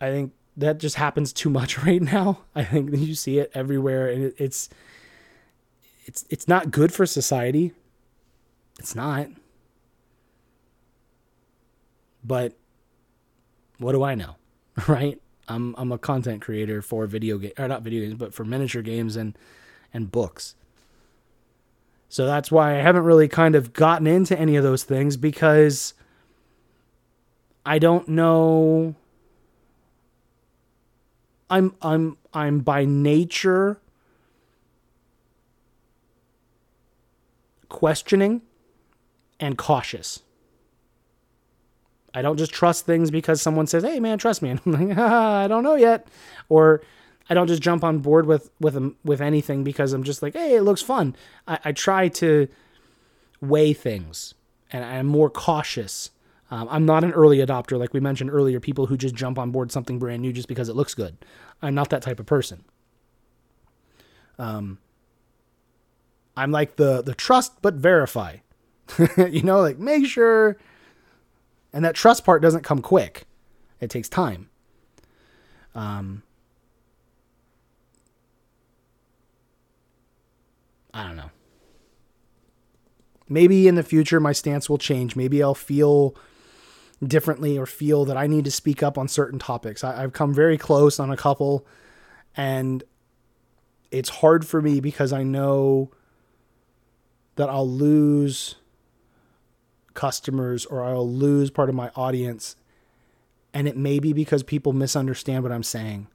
I think that just happens too much right now. I think you see it everywhere, and it, it's it's it's not good for society. It's not. But what do I know, right? I'm I'm a content creator for video game or not video games, but for miniature games and and books. So that's why I haven't really kind of gotten into any of those things because I don't know I'm I'm I'm by nature questioning and cautious. I don't just trust things because someone says, "Hey, man, trust me." And I'm like, ah, "I don't know yet," or I don't just jump on board with with with anything because I'm just like, "Hey, it looks fun." I, I try to weigh things, and I'm more cautious um, I'm not an early adopter, like we mentioned earlier, people who just jump on board something brand new just because it looks good. I'm not that type of person. Um, I'm like the the trust but verify. you know, like make sure and that trust part doesn't come quick. It takes time. Um I don't know. Maybe in the future my stance will change. Maybe I'll feel differently or feel that I need to speak up on certain topics. I, have come very close on a couple, and it's hard for me because I know that I'll lose customers or I'll lose part of my audience. And it may be because people misunderstand what I'm saying.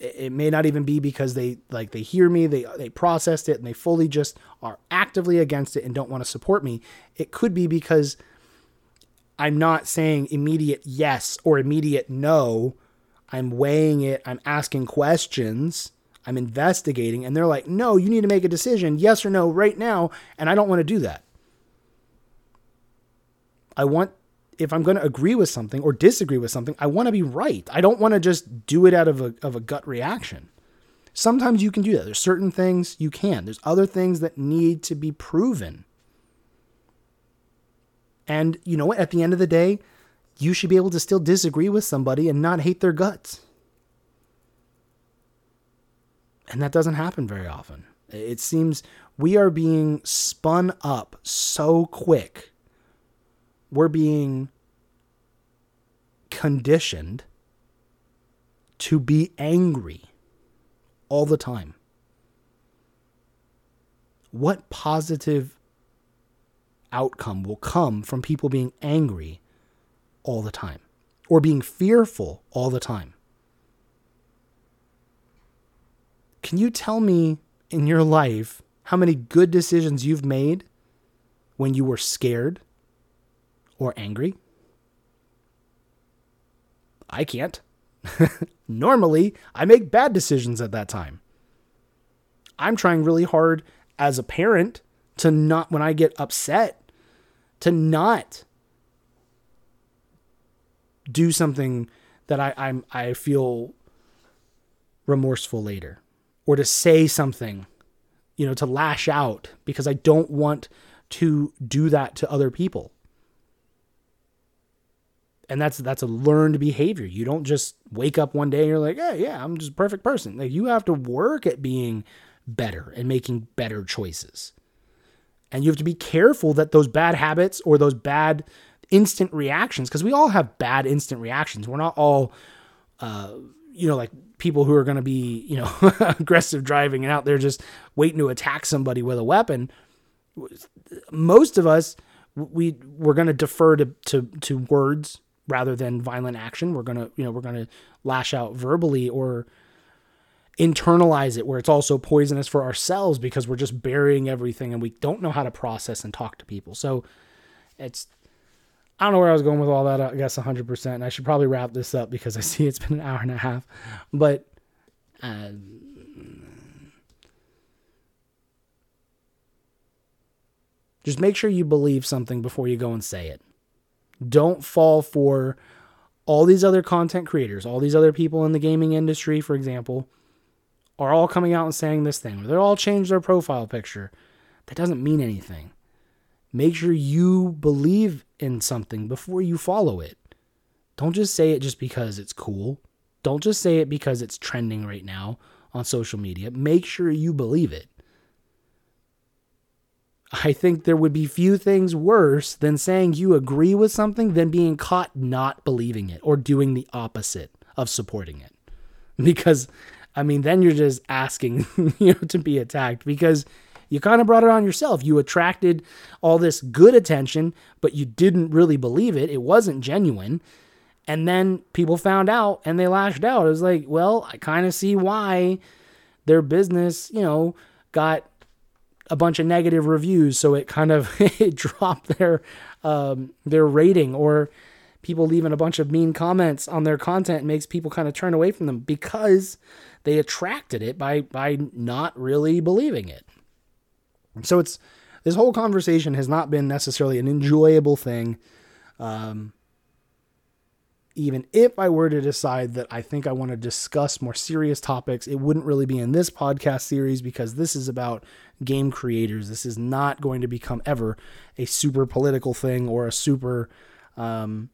It may not even be because they like they hear me, they they processed it and they fully just are actively against it and don't want to support me. It could be because I'm not saying immediate yes or immediate no. I'm weighing it, I'm asking questions I'm investigating, and they're like, no, you need to make a decision, yes or no, right now. And I don't want to do that. I want, if I'm going to agree with something or disagree with something, I want to be right. I don't want to just do it out of a, of a gut reaction. Sometimes you can do that. There's certain things you can, there's other things that need to be proven. And you know what? At the end of the day, you should be able to still disagree with somebody and not hate their guts. And that doesn't happen very often. It seems we are being spun up so quick. We're being conditioned to be angry all the time. What positive outcome will come from people being angry all the time or being fearful all the time? Can you tell me in your life how many good decisions you've made when you were scared or angry? I can't. Normally, I make bad decisions at that time. I'm trying really hard as a parent to not, when I get upset, to not do something that I, I'm, I feel remorseful later or to say something, you know, to lash out because I don't want to do that to other people. And that's that's a learned behavior. You don't just wake up one day and you're like, "Hey, yeah, I'm just a perfect person." Like you have to work at being better and making better choices. And you have to be careful that those bad habits or those bad instant reactions because we all have bad instant reactions. We're not all uh, you know, like people who are going to be, you know, aggressive driving and out there just waiting to attack somebody with a weapon. Most of us, we we're going to defer to, to to words rather than violent action. We're gonna, you know, we're gonna lash out verbally or internalize it where it's also poisonous for ourselves because we're just burying everything and we don't know how to process and talk to people. So it's I don't know where I was going with all that. I guess 100%. I should probably wrap this up because I see it's been an hour and a half. But uh, just make sure you believe something before you go and say it. Don't fall for all these other content creators, all these other people in the gaming industry, for example, are all coming out and saying this thing, or they're all changed their profile picture. That doesn't mean anything. Make sure you believe in something before you follow it. Don't just say it just because it's cool. Don't just say it because it's trending right now on social media. Make sure you believe it. I think there would be few things worse than saying you agree with something than being caught not believing it or doing the opposite of supporting it. Because I mean, then you're just asking, you know, to be attacked because you kind of brought it on yourself. You attracted all this good attention, but you didn't really believe it. It wasn't genuine. And then people found out and they lashed out. It was like, well, I kind of see why their business, you know, got a bunch of negative reviews, so it kind of it dropped their um, their rating, or people leaving a bunch of mean comments on their content makes people kind of turn away from them because they attracted it by by not really believing it. So it's this whole conversation has not been necessarily an enjoyable thing. Um, even if I were to decide that I think I want to discuss more serious topics, it wouldn't really be in this podcast series because this is about game creators. This is not going to become ever a super political thing or a super um,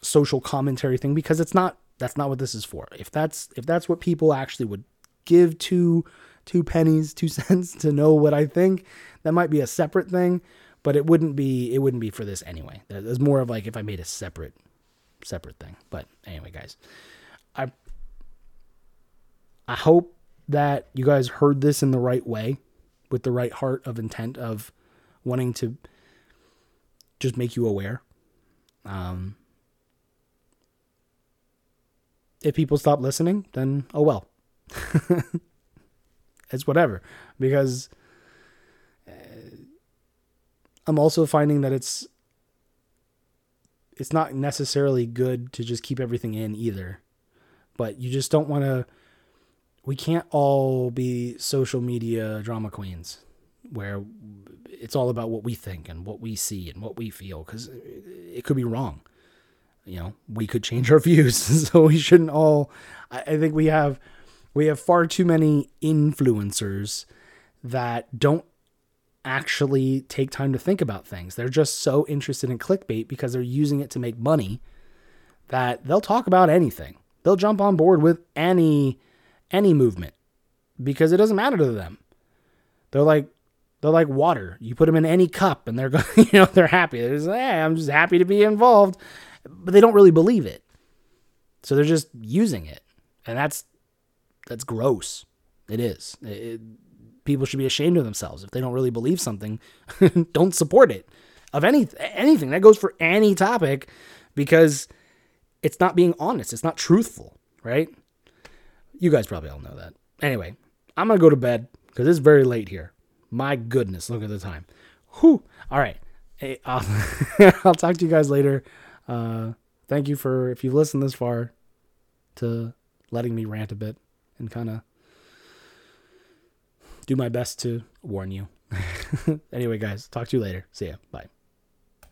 social commentary thing because it's not. That's not what this is for. If that's if that's what people actually would give two two pennies, two cents to know what I think, that might be a separate thing. But it wouldn't be it wouldn't be for this anyway. It's more of like if I made a separate separate thing. But anyway, guys, I I hope that you guys heard this in the right way, with the right heart of intent of wanting to just make you aware. Um, if people stop listening, then oh well. it's whatever because uh, I'm also finding that it's it's not necessarily good to just keep everything in either. But you just don't want to we can't all be social media drama queens where it's all about what we think and what we see and what we feel cuz it could be wrong. You know, we could change our views, so we shouldn't all I think we have we have far too many influencers that don't actually take time to think about things. They're just so interested in clickbait because they're using it to make money that they'll talk about anything. They'll jump on board with any any movement because it doesn't matter to them. They're like they're like water. You put them in any cup and they're you know, they're happy. They're just, hey, I'm just happy to be involved, but they don't really believe it. So they're just using it. And that's that's gross. It is. It, people should be ashamed of themselves if they don't really believe something. don't support it of any anything that goes for any topic because it's not being honest. It's not truthful, right? You guys probably all know that. Anyway, I'm gonna go to bed because it's very late here. My goodness, look at the time. Whew. All right. Hey, I'll, I'll talk to you guys later. Uh, thank you for if you've listened this far to letting me rant a bit and kind of do my best to warn you. anyway, guys, talk to you later. See ya. Bye.